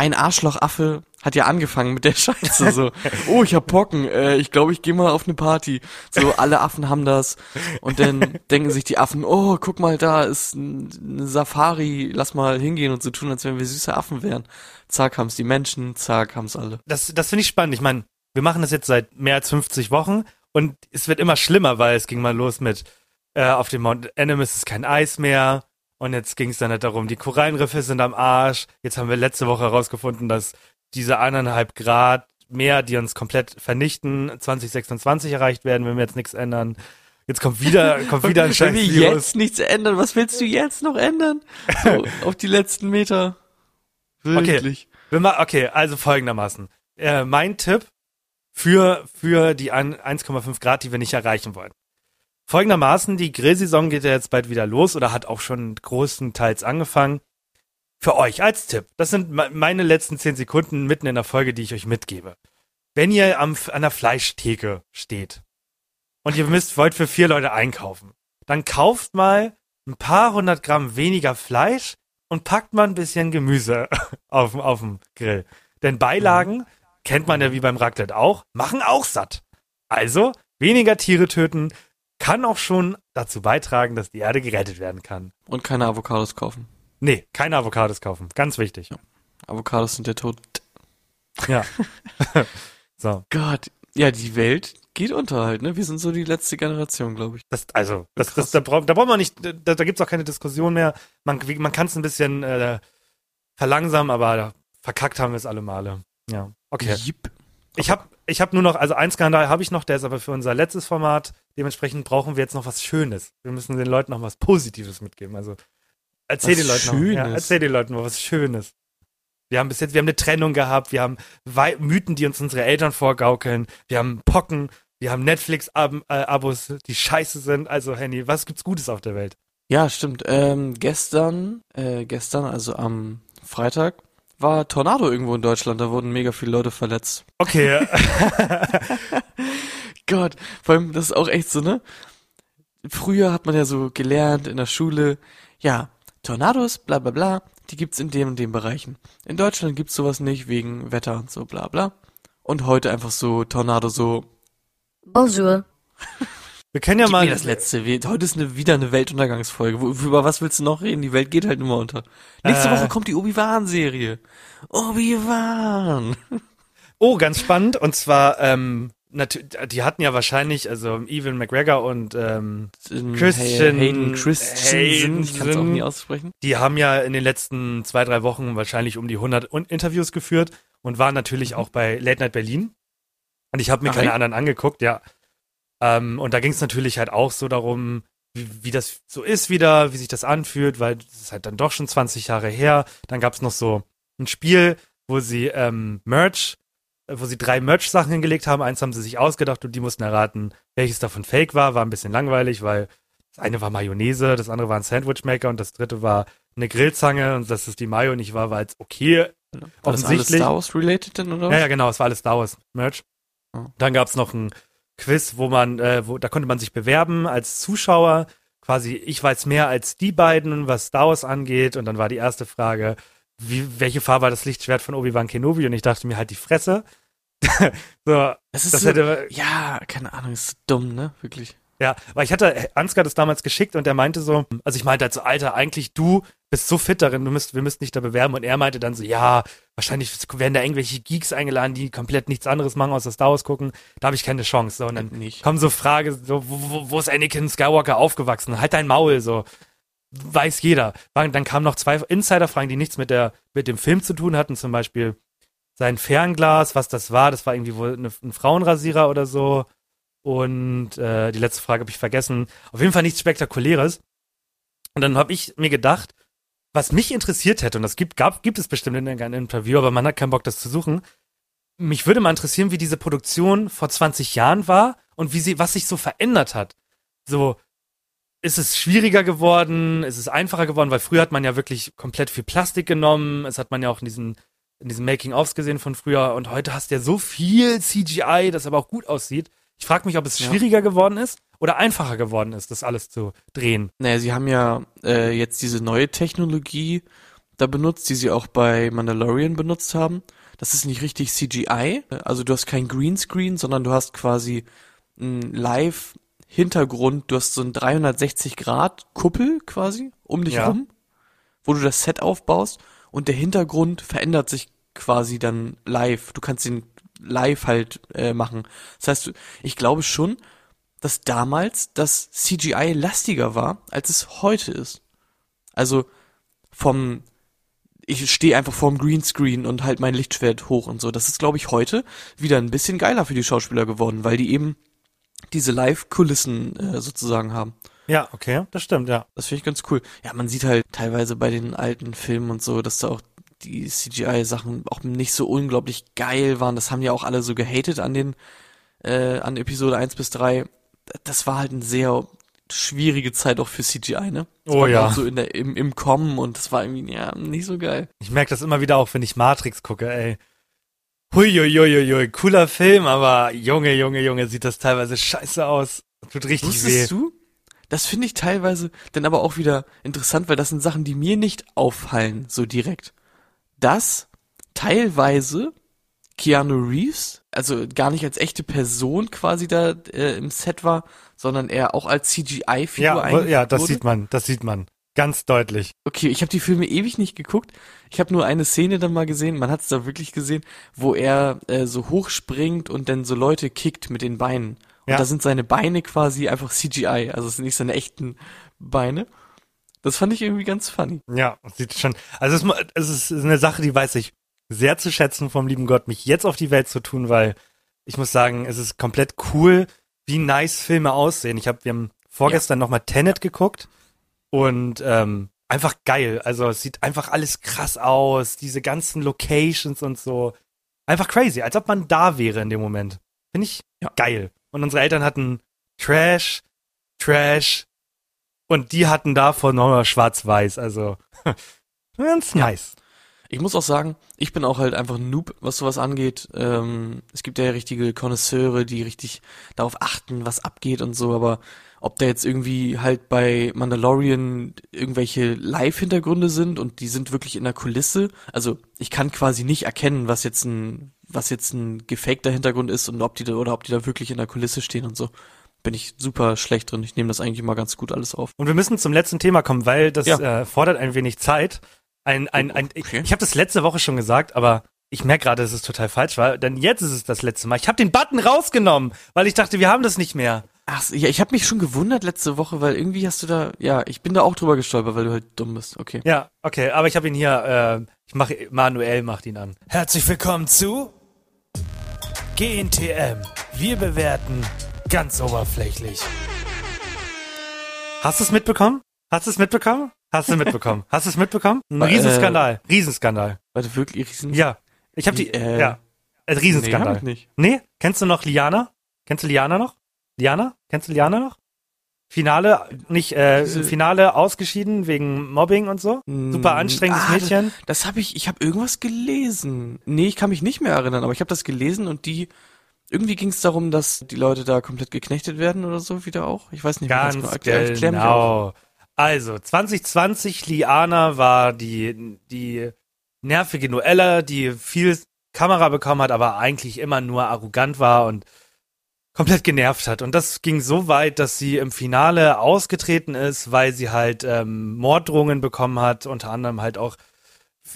ein Arschlochaffe hat ja angefangen mit der Scheiße so. Oh, ich hab Pocken, äh, ich glaube, ich gehe mal auf eine Party. So alle Affen haben das und dann denken sich die Affen, oh, guck mal, da ist ein- eine Safari, lass mal hingehen und so tun, als wenn wir süße Affen wären. Zack, haben's die Menschen, zack, haben's alle. Das, das finde ich spannend. Ich meine, wir machen das jetzt seit mehr als 50 Wochen und es wird immer schlimmer, weil es ging mal los mit äh, auf dem Mount Animus ist kein Eis mehr und jetzt ging es dann halt darum, die Korallenriffe sind am Arsch. Jetzt haben wir letzte Woche herausgefunden, dass diese eineinhalb Grad mehr, die uns komplett vernichten, 2026 erreicht werden, wenn wir jetzt nichts ändern. Jetzt kommt wieder, kommt wieder ein Wenn scheiß wir Virus. jetzt nichts ändern, was willst du jetzt noch ändern? So, auf die letzten Meter. Wirklich. Wir ma- Okay, also folgendermaßen. Äh, mein Tipp für, für die an- 1,5 Grad, die wir nicht erreichen wollen. Folgendermaßen, die Grillsaison geht ja jetzt bald wieder los oder hat auch schon großenteils angefangen. Für euch als Tipp, das sind me- meine letzten 10 Sekunden mitten in der Folge, die ich euch mitgebe. Wenn ihr am, an der Fleischtheke steht und ihr müsst, wollt für vier Leute einkaufen, dann kauft mal ein paar hundert Gramm weniger Fleisch und packt mal ein bisschen Gemüse auf, auf dem Grill. Denn Beilagen, kennt man ja wie beim Raclette auch, machen auch satt. Also, weniger Tiere töten kann auch schon dazu beitragen, dass die Erde gerettet werden kann. Und keine Avocados kaufen. Nee, keine Avocados kaufen. Ganz wichtig. Avocados sind der Tod. Ja. So, Gott, ja, die Welt geht unter halt, ne? Wir sind so die letzte Generation, glaube ich. das, also, das, das, da, braucht, da braucht man nicht, da, da gibt's auch keine Diskussion mehr. Man, man kann es ein bisschen äh, verlangsamen, aber verkackt haben wir es alle Male. Ja, okay. Jipp. Ich habe ich hab nur noch, also ein Skandal habe ich noch, der ist aber für unser letztes Format. Dementsprechend brauchen wir jetzt noch was Schönes. Wir müssen den Leuten noch was Positives mitgeben. Also erzähl Was den Leuten noch, ja, Schönes? erzähl den Leuten mal was Schönes. Wir haben bis jetzt, wir haben eine Trennung gehabt, wir haben Wei Mythen, die uns unsere Eltern vorgaukeln, wir haben Pocken, wir haben Netflix-Abos, die scheiße sind. Also Henny, was gibt's Gutes auf der Welt? Ja, stimmt. Ähm, gestern, äh, gestern, also am Freitag, war Tornado irgendwo in Deutschland. Da wurden mega viele Leute verletzt. Okay, Gott, vor allem, das ist auch echt so, ne? Früher hat man ja so gelernt in der Schule, ja, Tornados, bla bla bla, die gibt's in dem und dem Bereichen. In Deutschland gibt's sowas nicht wegen Wetter und so bla bla. Und heute einfach so Tornado so, Bonjour. wir können ja gib mal mir das letzte. Heute ist eine, wieder eine Weltuntergangsfolge. Wo, über was willst du noch reden? Die Welt geht halt immer unter. Nächste Äh. Woche kommt die Obi-Wan-Serie. Obi-Wan. Oh, ganz spannend. Und zwar, ähm, die hatten ja wahrscheinlich, also Evan McGregor und ähm, Christian- Hayden Christensen, ich kann es auch nie aussprechen. die haben ja in den letzten zwei, drei Wochen wahrscheinlich um die 100 Un- Interviews geführt und waren natürlich auch bei Late Night Berlin. Und ich habe mir Ach, keine anderen angeguckt, ja. Ähm, und da ging es natürlich halt auch so darum, wie, wie das so ist wieder, wie sich das anfühlt, weil das ist halt dann doch schon 20 Jahre her. Dann gab es noch so ein Spiel, wo sie ähm, Merch, äh, wo sie drei Merch-Sachen hingelegt haben. Eins haben sie sich ausgedacht und die mussten erraten, welches davon fake war. War ein bisschen langweilig, weil das eine war Mayonnaise, das andere war ein Sandwichmaker und das dritte war eine Grillzange und dass es die Mayo nicht war, war jetzt okay. War das alles Offensichtlich. Star Wars related denn, oder? Ja, ja, genau, es war alles Star Wars Merch. Oh. Dann gab's noch ein Quiz, wo man, äh, wo, da konnte man sich bewerben als Zuschauer. Quasi, ich weiß mehr als die beiden, was Star Wars angeht. Und dann war die erste Frage, wie, welche Farbe war das Lichtschwert von Obi-Wan Kenobi? Und ich dachte mir halt die Fresse. so, Das ist das so, hätte, ja, keine Ahnung, ist so dumm, ne? Wirklich. ja, weil ich hatte Ansgar das damals geschickt und er meinte so, also ich meinte halt so, Alter, eigentlich du bist so fit darin, du müsst, wir müssten dich da bewerben und er meinte dann so, ja, wahrscheinlich werden da irgendwelche Geeks eingeladen, die komplett nichts anderes machen, außer Star Wars gucken, da habe ich keine Chance. So, und dann Nicht. kommen so Frage, so, wo, wo, ist Anakin Skywalker aufgewachsen? Halt dein Maul, so. Weiß jeder. Dann kamen noch zwei Insider-Fragen, die nichts mit der, mit dem Film zu tun hatten, zum Beispiel sein Fernglas, was das war, das war irgendwie wohl eine, ein Frauenrasierer oder so. Und äh, die letzte Frage habe ich vergessen. Auf jeden Fall nichts Spektakuläres. Und dann habe ich mir gedacht, was mich interessiert hätte, und das gibt, gab, gibt es bestimmt in einem Interview, aber man hat keinen Bock, das zu suchen. Mich würde mal interessieren, wie diese Produktion vor 20 Jahren war und wie sie, was sich so verändert hat. So, ist es schwieriger geworden? Ist es einfacher geworden? Weil früher hat man ja wirklich komplett viel Plastik genommen. Es hat man ja auch in diesen, in diesen Making-ofs gesehen von früher. Und heute hast du ja so viel CGI, das aber auch gut aussieht. Ich frage mich, ob es Ja. schwieriger geworden ist oder einfacher geworden ist, das alles zu drehen. Naja, sie haben ja äh, jetzt diese neue Technologie da benutzt, die sie auch bei Mandalorian benutzt haben. Das ist nicht richtig CGI, also du hast kein Greenscreen, sondern du hast quasi ein Live-Hintergrund, du hast so ein 360-Grad-Kuppel quasi um dich Ja. rum, wo du das Set aufbaust und der Hintergrund verändert sich quasi dann live. Du kannst ihn live halt äh, machen. Das heißt, ich glaube schon, dass damals das CGI lastiger war, als es heute ist. Also vom ich stehe einfach vorm Greenscreen und halt mein Lichtschwert hoch und so. Das ist, glaube ich, heute wieder ein bisschen geiler für die Schauspieler geworden, weil die eben diese Live-Kulissen äh, sozusagen haben. Ja, okay, das stimmt, ja. Das finde ich ganz cool. Ja, man sieht halt teilweise bei den alten Filmen und so, dass da auch die CGI-Sachen auch nicht so unglaublich geil waren. Das haben ja auch alle so gehatet an den, äh, an Episode 1 bis 3. Das war halt eine sehr schwierige Zeit auch für CGI, ne? Das Oh ja. So in der, im, im Kommen und das war irgendwie, ja, nicht so geil. Ich merke das immer wieder auch, wenn ich Matrix gucke, ey. Huiuiuiui, cooler Film, aber Junge, Junge, Junge, sieht das teilweise scheiße aus. Tut richtig weh. Wusstest du? Das finde ich teilweise dann aber auch wieder interessant, weil das sind Sachen, die mir nicht auffallen, so direkt. Dass teilweise Keanu Reeves, also gar nicht als echte Person quasi da äh, im Set war, sondern er auch als CGI-Figur Ja, ja, das wurde. sieht man, das sieht man. Ganz deutlich. Okay, ich habe die Filme ewig nicht geguckt. Ich habe nur eine Szene dann mal gesehen, man hat es da wirklich gesehen, wo er äh, so hoch springt und dann so Leute kickt mit den Beinen. Und Ja. da sind seine Beine quasi einfach CGI, also es sind nicht seine echten Beine. Das fand ich irgendwie ganz funny. Ja, sieht schon. Also es, mu- es ist eine Sache, die weiß ich sehr zu schätzen vom lieben Gott, mich jetzt auf die Welt zu tun, weil ich muss sagen, es ist komplett cool, wie nice Filme aussehen. Ich habe, wir haben vorgestern noch mal Tenet geguckt und ähm, einfach geil. Also es sieht einfach alles krass aus, diese ganzen Locations und so. Einfach crazy, als ob man da wäre in dem Moment. Finde ich Ja. geil. Und unsere Eltern hatten Trash, Trash und die hatten davon nochmal schwarz-weiß. Also ganz nice. Ich muss auch sagen, ich bin auch halt einfach ein Noob, was sowas angeht. Ähm, es gibt ja richtige Konnoisseure, die richtig darauf achten, was abgeht und so, aber ob da jetzt irgendwie halt bei Mandalorian irgendwelche Live-Hintergründe sind und die sind wirklich in der Kulisse. Also ich kann quasi nicht erkennen, was jetzt ein, was jetzt ein gefakter Hintergrund ist und ob die da, oder ob die da wirklich in der Kulisse stehen und so. Bin ich super schlecht drin. Ich nehme das eigentlich immer ganz gut alles auf. Und wir müssen zum letzten Thema kommen, weil das Ja. äh, fordert ein wenig Zeit. Ein, ein, ein, ich Okay. ich habe das letzte Woche schon gesagt, aber ich merke gerade, dass es total falsch war, denn jetzt ist es das letzte Mal. Ich habe den Button rausgenommen, weil ich dachte, wir haben das nicht mehr. Ach, ja, ich habe mich schon gewundert letzte Woche, weil irgendwie hast du da, ja, ich bin da auch drüber gestolpert, weil du halt dumm bist. Okay. Ja, okay, aber ich habe ihn hier, äh, ich mache, Manuel macht ihn an. Herzlich willkommen zu GNTM. Wir bewerten ganz oberflächlich. Hast du es mitbekommen? Hast du es mitbekommen? Hast du mitbekommen? Hast du es mitbekommen? Ein Äh, Riesenskandal. Riesenskandal. Warte, wirklich riesen. Ja. Ich habe die, Äh, ja. Ein nee, Riesenskandal. hab ich nicht. Nee, kennst du noch Liana? Kennst du Liana noch? Liana? Kennst du Liana noch? Finale, nicht, äh, Diese- Finale ausgeschieden wegen Mobbing und so? Super Mm, anstrengendes ah, Mädchen. Das habe ich, ich habe irgendwas gelesen. Nee, ich kann mich nicht mehr erinnern, aber ich habe das gelesen und die, irgendwie ging es darum, dass die Leute da komplett geknechtet werden oder so wieder auch. Ich weiß nicht mehr Ganz genau. Erklär, erklär mich. Also, 2020, Liana war die, die nervige Noella, die viel Kamera bekommen hat, aber eigentlich immer nur arrogant war und komplett genervt hat. Und das ging so weit, dass sie im Finale ausgetreten ist, weil sie halt ähm, Morddrohungen bekommen hat, unter anderem halt auch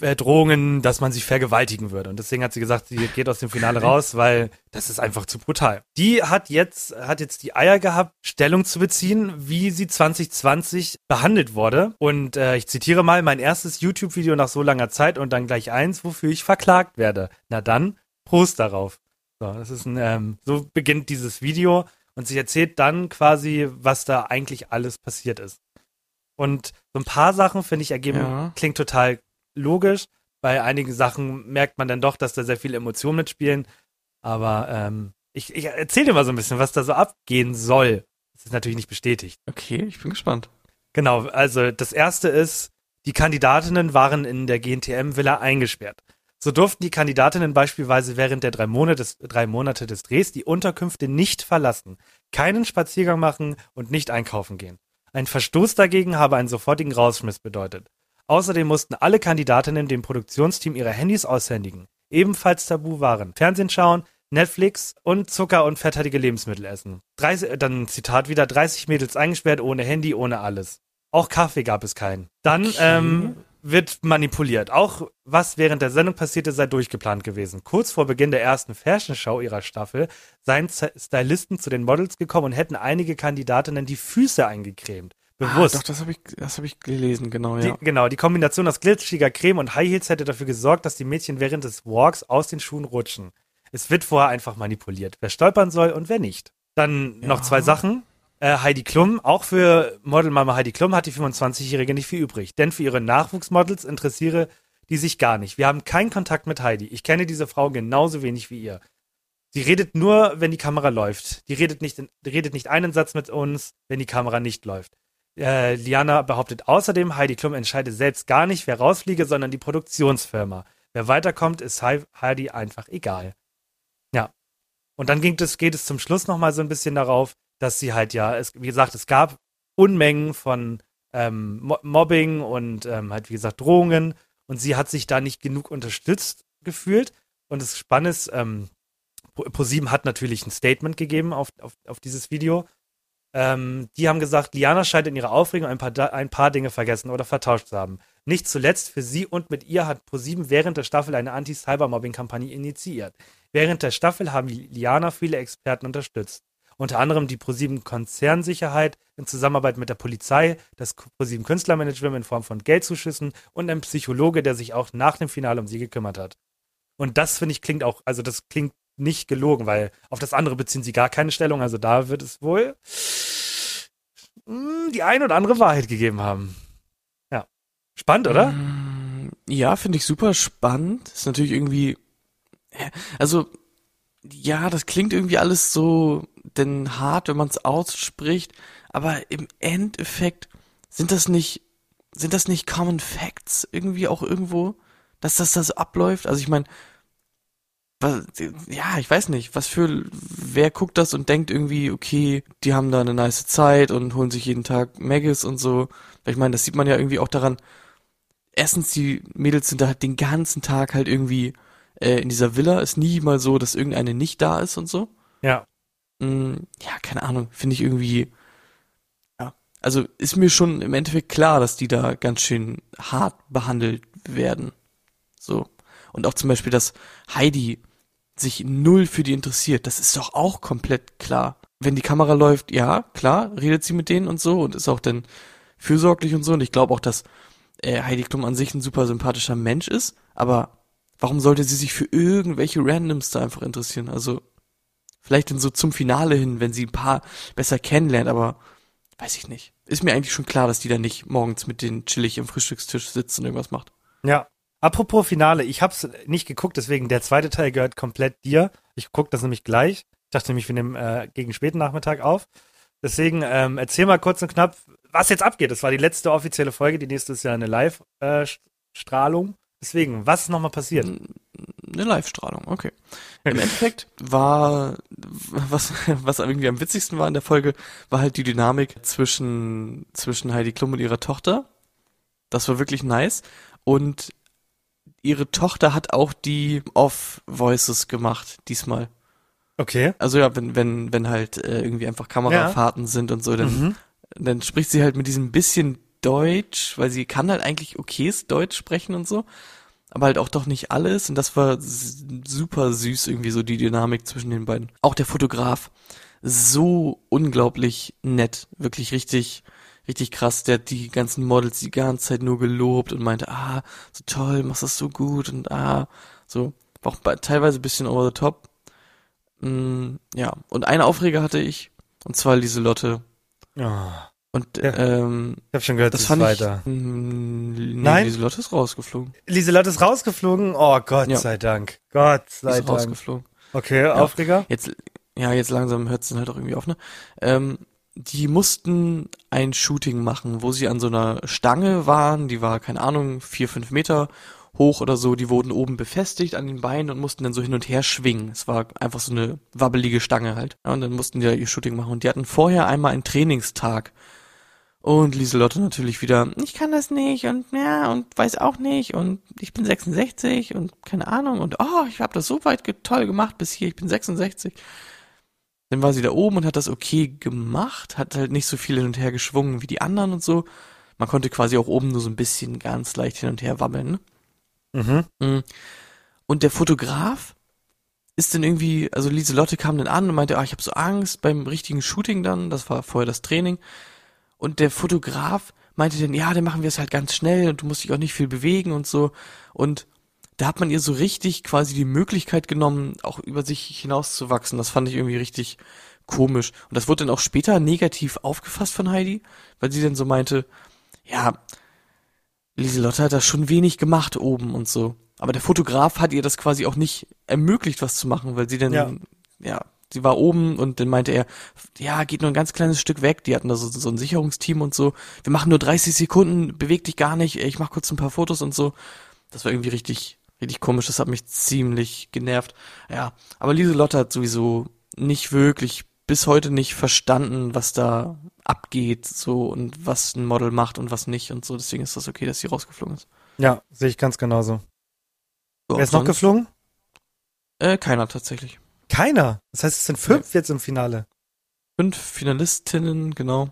Drohungen, dass man sie vergewaltigen würde. Und deswegen hat sie gesagt, sie geht aus dem Finale raus, weil das ist einfach zu brutal. Die hat jetzt, hat jetzt die Eier gehabt, Stellung zu beziehen, wie sie 2020 behandelt wurde. Und äh, ich zitiere mal mein erstes YouTube-Video nach so langer Zeit und dann gleich eins, wofür ich verklagt werde. Na dann, Prost darauf. So, das ist ein, ähm, so beginnt dieses Video und sie erzählt dann quasi, was da eigentlich alles passiert ist. Und so ein paar Sachen, finde ich, ergeben, Ja. klingt total logisch. Bei einigen Sachen merkt man dann doch, dass da sehr viele Emotionen mitspielen. Aber ähm, ich, ich erzähle dir mal so ein bisschen, was da so abgehen soll. Das ist natürlich nicht bestätigt. Okay, ich bin gespannt. Genau, also das erste ist, die Kandidatinnen waren in der GNTM-Villa eingesperrt. So durften die Kandidatinnen beispielsweise während der drei Monate, des, drei Monate des Drehs die Unterkünfte nicht verlassen, keinen Spaziergang machen und nicht einkaufen gehen. Ein Verstoß dagegen habe einen sofortigen Rausschmiss bedeutet. Außerdem mussten alle Kandidatinnen dem Produktionsteam ihre Handys aushändigen. Ebenfalls tabu waren Fernsehen schauen, Netflix und Zucker und fetthaltige Lebensmittel essen. 30, dann Zitat wieder, 30 Mädels eingesperrt, ohne Handy, ohne alles. Auch Kaffee gab es keinen. Dann ähm, wird manipuliert. Auch was während der Sendung passierte, sei durchgeplant gewesen. Kurz vor Beginn der ersten Fashion Show ihrer Staffel seien Stylisten zu den Models gekommen und hätten einige Kandidatinnen die Füße eingecremt. Bewusst. Ah, doch, das habe ich, das habe ich gelesen, genau, Die, ja. Genau, die Kombination aus glitschiger Creme und High Heels hätte dafür gesorgt, dass die Mädchen während des Walks aus den Schuhen rutschen. Es wird vorher einfach manipuliert, wer stolpern soll und wer nicht. Dann noch zwei Sachen. Äh, Heidi Klum, auch für Modelmama Heidi Klum hat die 25-Jährige nicht viel übrig, denn für ihre Nachwuchsmodels interessiere die sich gar nicht. Wir haben keinen Kontakt mit Heidi. Ich kenne diese Frau genauso wenig wie ihr. Sie redet nur, wenn die Kamera läuft. Die redet nicht, die redet nicht einen Satz mit uns, wenn die Kamera nicht läuft. Äh, Liana behauptet außerdem, Heidi Klum entscheide selbst gar nicht, wer rausfliege, sondern die Produktionsfirma. Wer weiterkommt, ist Hei- Heidi einfach egal. Ja. Und dann es, geht es zum Schluss nochmal so ein bisschen darauf, dass sie halt ja, es, wie gesagt, es gab Unmengen von ähm, Mo Mobbing und ähm, halt, wie gesagt, Drohungen. Und sie hat sich da nicht genug unterstützt gefühlt. Und das Spannende ist, ähm, Pro- ProSieben hat natürlich ein Statement gegeben auf, auf, auf dieses Video. Ähm, die haben gesagt, Liana scheint in ihrer Aufregung ein paar, ein paar Dinge vergessen oder vertauscht zu haben. Nicht zuletzt für sie und mit ihr hat ProSieben während der Staffel eine Anti-Cybermobbing-Kampagne initiiert. Während der Staffel haben Liana viele Experten unterstützt. Unter anderem die ProSieben Konzernsicherheit in Zusammenarbeit mit der Polizei, das ProSieben Künstlermanagement in Form von Geldzuschüssen und ein Psychologe, der sich auch nach dem Finale um sie gekümmert hat. Und das finde ich klingt auch, also das klingt nicht gelogen, weil auf das andere beziehen sie gar keine Stellung. Also da wird es wohl mh, die ein oder andere Wahrheit gegeben haben. Ja. Spannend, oder? Mm, Ja, finde ich super spannend. Ist natürlich irgendwie, also, ja, das klingt irgendwie alles so denn hart, wenn man es ausspricht, aber im Endeffekt sind das nicht, sind das nicht Common Facts irgendwie auch irgendwo, dass das das abläuft? Also ich meine, was, ja, ich weiß nicht, was für, wer guckt das und denkt irgendwie, okay, die haben da eine nice Zeit und holen sich jeden Tag Maggis und so. Ich meine, das sieht man ja irgendwie auch daran, erstens, die Mädels sind da halt den ganzen Tag halt irgendwie äh, in dieser Villa. Ist nie mal so, dass irgendeine nicht da ist und so. Ja. Mm, ja, keine Ahnung. Finde ich irgendwie. Ja. Also ist mir schon im Endeffekt klar, dass die da ganz schön hart behandelt werden. So. Und auch zum Beispiel, dass Heidi sich null für die interessiert. Das ist doch auch komplett klar. Wenn die Kamera läuft, ja, klar, redet sie mit denen und so und ist auch dann fürsorglich und so. Und ich glaube auch, dass äh, Heidi Klum an sich ein super sympathischer Mensch ist, aber warum sollte sie sich für irgendwelche Randoms da einfach interessieren? Also vielleicht dann so zum Finale hin, wenn sie ein paar besser kennenlernt, aber weiß ich nicht. Ist mir eigentlich schon klar, dass die da nicht morgens mit denen chillig am Frühstückstisch sitzt und irgendwas macht. Ja. Apropos Finale, ich hab's nicht geguckt, deswegen der zweite Teil gehört komplett dir. Ich guck das nämlich gleich. Ich dachte nämlich, wir nehmen äh, gegen späten Nachmittag auf. Deswegen ähm, erzähl mal kurz und knapp, was jetzt abgeht. Das war die letzte offizielle Folge, die nächste ist ja eine Live-Strahlung. Deswegen, was ist nochmal passiert? Eine Live-Strahlung, okay. Im Endeffekt war, was, was irgendwie am witzigsten war in der Folge, war halt die Dynamik zwischen, zwischen Heidi Klum und ihrer Tochter. Das war wirklich nice. Und ihre Tochter hat auch die Off-Voices gemacht, diesmal. Okay. Also ja, wenn, wenn, wenn halt äh, irgendwie einfach Kamerafahrten sind und so, dann, Mhm. dann spricht sie halt mit diesem bisschen Deutsch, weil sie kann halt eigentlich okayes Deutsch sprechen und so, aber halt auch doch nicht alles und das war super süß irgendwie so die Dynamik zwischen den beiden. Auch der Fotograf, so unglaublich nett, wirklich richtig, richtig krass. Der hat die ganzen Models die ganze Zeit nur gelobt und meinte, ah, so toll, machst das so gut und ah, so, war auch teilweise ein bisschen over the top. Mm, ja, und einen Aufreger hatte ich, und zwar Lieselotte. Oh, Und Ja. ähm, ich habe schon gehört, das fand weiter. ich. Mm, nee, Nein? Lieselotte ist rausgeflogen. Lieselotte ist rausgeflogen. Oh Gott Ja. sei Dank. Gott sei ist Dank. rausgeflogen. Okay, Aufreger. Jetzt, ja, jetzt langsam hört es dann halt auch irgendwie auf, ne? Ähm, die mussten ein Shooting machen, wo sie an so einer Stange waren, die war, keine Ahnung, vier, fünf Meter hoch oder so, die wurden oben befestigt an den Beinen und mussten dann so hin und her schwingen. Es war einfach so eine wabbelige Stange halt. Ja, und dann mussten die da ihr Shooting machen. Und die hatten vorher einmal einen Trainingstag. Und Lieselotte natürlich wieder, ich kann das nicht und ja, und weiß auch nicht und ich bin 66 und keine Ahnung und oh, ich habe das so weit toll gemacht bis hier, ich bin 66. Dann war sie da oben und hat das okay gemacht, hat halt nicht so viel hin und her geschwungen wie die anderen und so. Man konnte quasi auch oben nur so ein bisschen ganz leicht hin und her wabbeln. Ne? Mhm. Mm. Und der Fotograf ist dann irgendwie, also Lieselotte kam dann an und meinte, ah, ich habe so Angst beim richtigen Shooting dann, das war vorher das Training. Und der Fotograf meinte dann, ja, dann machen wir es halt ganz schnell und du musst dich auch nicht viel bewegen und so. Und da hat man ihr so richtig quasi die Möglichkeit genommen, auch über sich hinauszuwachsen. Das fand ich irgendwie richtig komisch. Und das wurde dann auch später negativ aufgefasst von Heidi, weil sie dann so meinte, ja, Lieselotte hat da schon wenig gemacht oben und so. Aber der Fotograf hat ihr das quasi auch nicht ermöglicht, was zu machen, weil sie dann, Ja. ja, sie war oben und dann meinte er, ja, geht nur ein ganz kleines Stück weg. Die hatten da so, so ein Sicherungsteam und so. Wir machen nur 30 Sekunden, beweg dich gar nicht. Ich mach kurz ein paar Fotos und so. Das war irgendwie richtig, richtig komisch. Das hat mich ziemlich genervt. Ja, aber Lieselotte hat sowieso nicht wirklich bis heute nicht verstanden, was da abgeht, so und was ein Model macht und was nicht und so. Deswegen ist das okay, dass sie rausgeflogen ist. Ja, sehe ich ganz genauso. So, Wer ist noch geflogen? Äh, keiner tatsächlich. Keiner. Das heißt, es sind fünf jetzt im Finale. Fünf Finalistinnen, genau.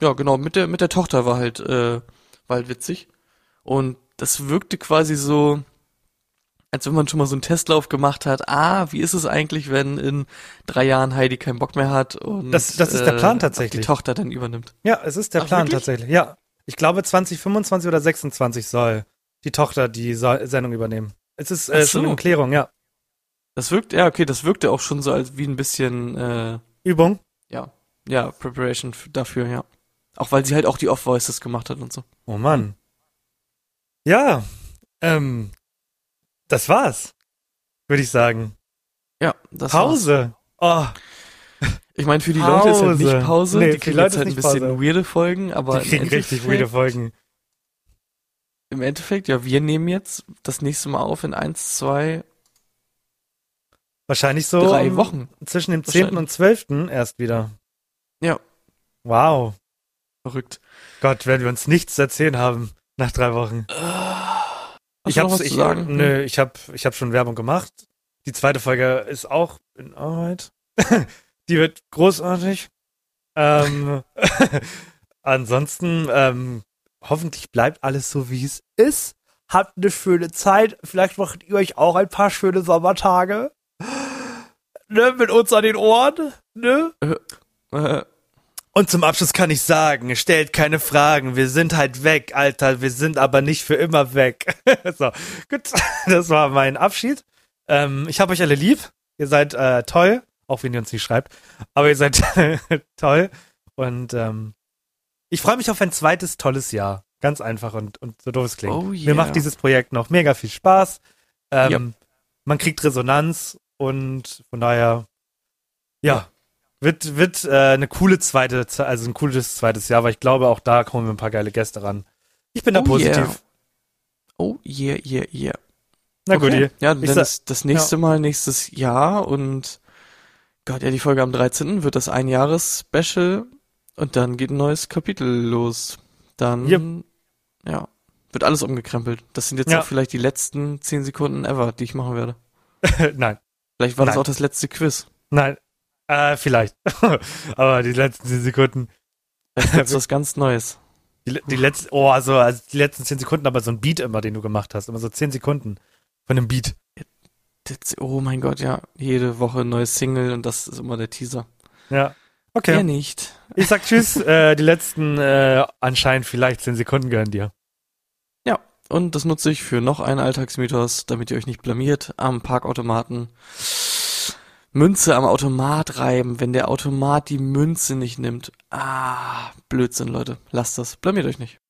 Ja, genau, mit der, mit der Tochter war halt, äh, war halt witzig. Und das wirkte quasi so, als wenn man schon mal so einen Testlauf gemacht hat. Ah, wie ist es eigentlich, wenn in drei Jahren Heidi keinen Bock mehr hat und Das- das ist der Plan äh, tatsächlich. Die Tochter dann übernimmt. Ja, es ist der Ach, Plan wirklich? tatsächlich. Ja. Ich glaube 2025 oder 26 soll die Tochter die so Sendung übernehmen. Es ist äh, so. schon in Klärung, ja. Das wirkt, ja, okay, das wirkte auch schon so als wie ein bisschen, äh, Übung. ja, ja, Preparation dafür, ja. Auch weil sie halt auch die Off-Voices gemacht hat und so. Oh Mann. Ja, ähm, das war's, würde ich sagen. Ja, das war's. Pause. Oh, Ich meine, für die Leute ist halt Pause. nicht Pause, Nee, die kriegen Leute jetzt halt ein nicht bisschen Pause. weirde Folgen, aber die kriegen richtig weirde Folgen. Im Endeffekt, ja, wir nehmen jetzt das nächste Mal auf in eins, zwei, Wahrscheinlich so drei um, Wochen. zwischen dem 10. und 12. erst wieder. Ja. Wow. Verrückt. Gott, werden wir uns nichts zu erzählen haben nach drei Wochen. Hast ich was ich, sagen? Nö, ich hab, ich hab schon Werbung gemacht. Die zweite Folge ist auch in Arbeit. Die wird großartig. Ähm, ansonsten, ähm, hoffentlich bleibt alles so, wie es ist. Habt eine schöne Zeit. Vielleicht macht ihr euch auch ein paar schöne Sommertage. Ne, mit uns an den Ohren. Ne? Äh, Und zum Abschluss kann ich sagen, stellt keine Fragen. Wir sind halt weg, Alter. Wir sind aber nicht für immer weg. so, gut. Das war mein Abschied. Ähm, ich habe euch alle lieb. Ihr seid äh, toll, auch wenn ihr uns nicht schreibt. Aber ihr seid toll. Und ähm, ich freue mich auf ein zweites tolles Jahr. Ganz einfach und, und so doof es klingt. Oh Mir yeah. macht dieses Projekt noch mega viel Spaß. Ähm, Ja. Man kriegt Resonanz und von daher, ja, wird, wird äh, eine coole zweite, also ein cooles zweites Jahr, weil ich glaube, auch da kommen wir ein paar geile Gäste ran. Ich bin da Oh positiv. yeah. oh, yeah, yeah, yeah. Na gut, Okay. Ja, dann ist das nächste Mal nächstes Jahr und Gott, ja, die Folge am 13. wird das Einjahres-Special und dann geht ein neues Kapitel los. Dann, Yep. ja, wird alles umgekrempelt. Das sind jetzt Ja. auch vielleicht die letzten 10 Sekunden ever, die ich machen werde. nein, Vielleicht war das Nein. auch das letzte Quiz. nein, äh, vielleicht. Aber die letzten zehn Sekunden, Vielleicht wird's was ganz Neues. die, die letzten, oh, also, also die letzten zehn Sekunden, aber so ein Beat immer, den du gemacht hast, immer so zehn Sekunden von einem Beat. Das, oh mein Gott, ja, jede Woche ein neues Single und das ist immer der Teaser. Ja. Okay. Ja, nicht. Ich sag Tschüss. äh, die letzten äh, anscheinend vielleicht zehn Sekunden gehören dir. Und das nutze ich für noch einen Alltagsmythos, damit ihr euch nicht blamiert am Parkautomaten. Münze am Automat reiben, wenn der Automat die Münze nicht nimmt. Ah, Blödsinn, Leute. Lasst das. Blamiert euch nicht.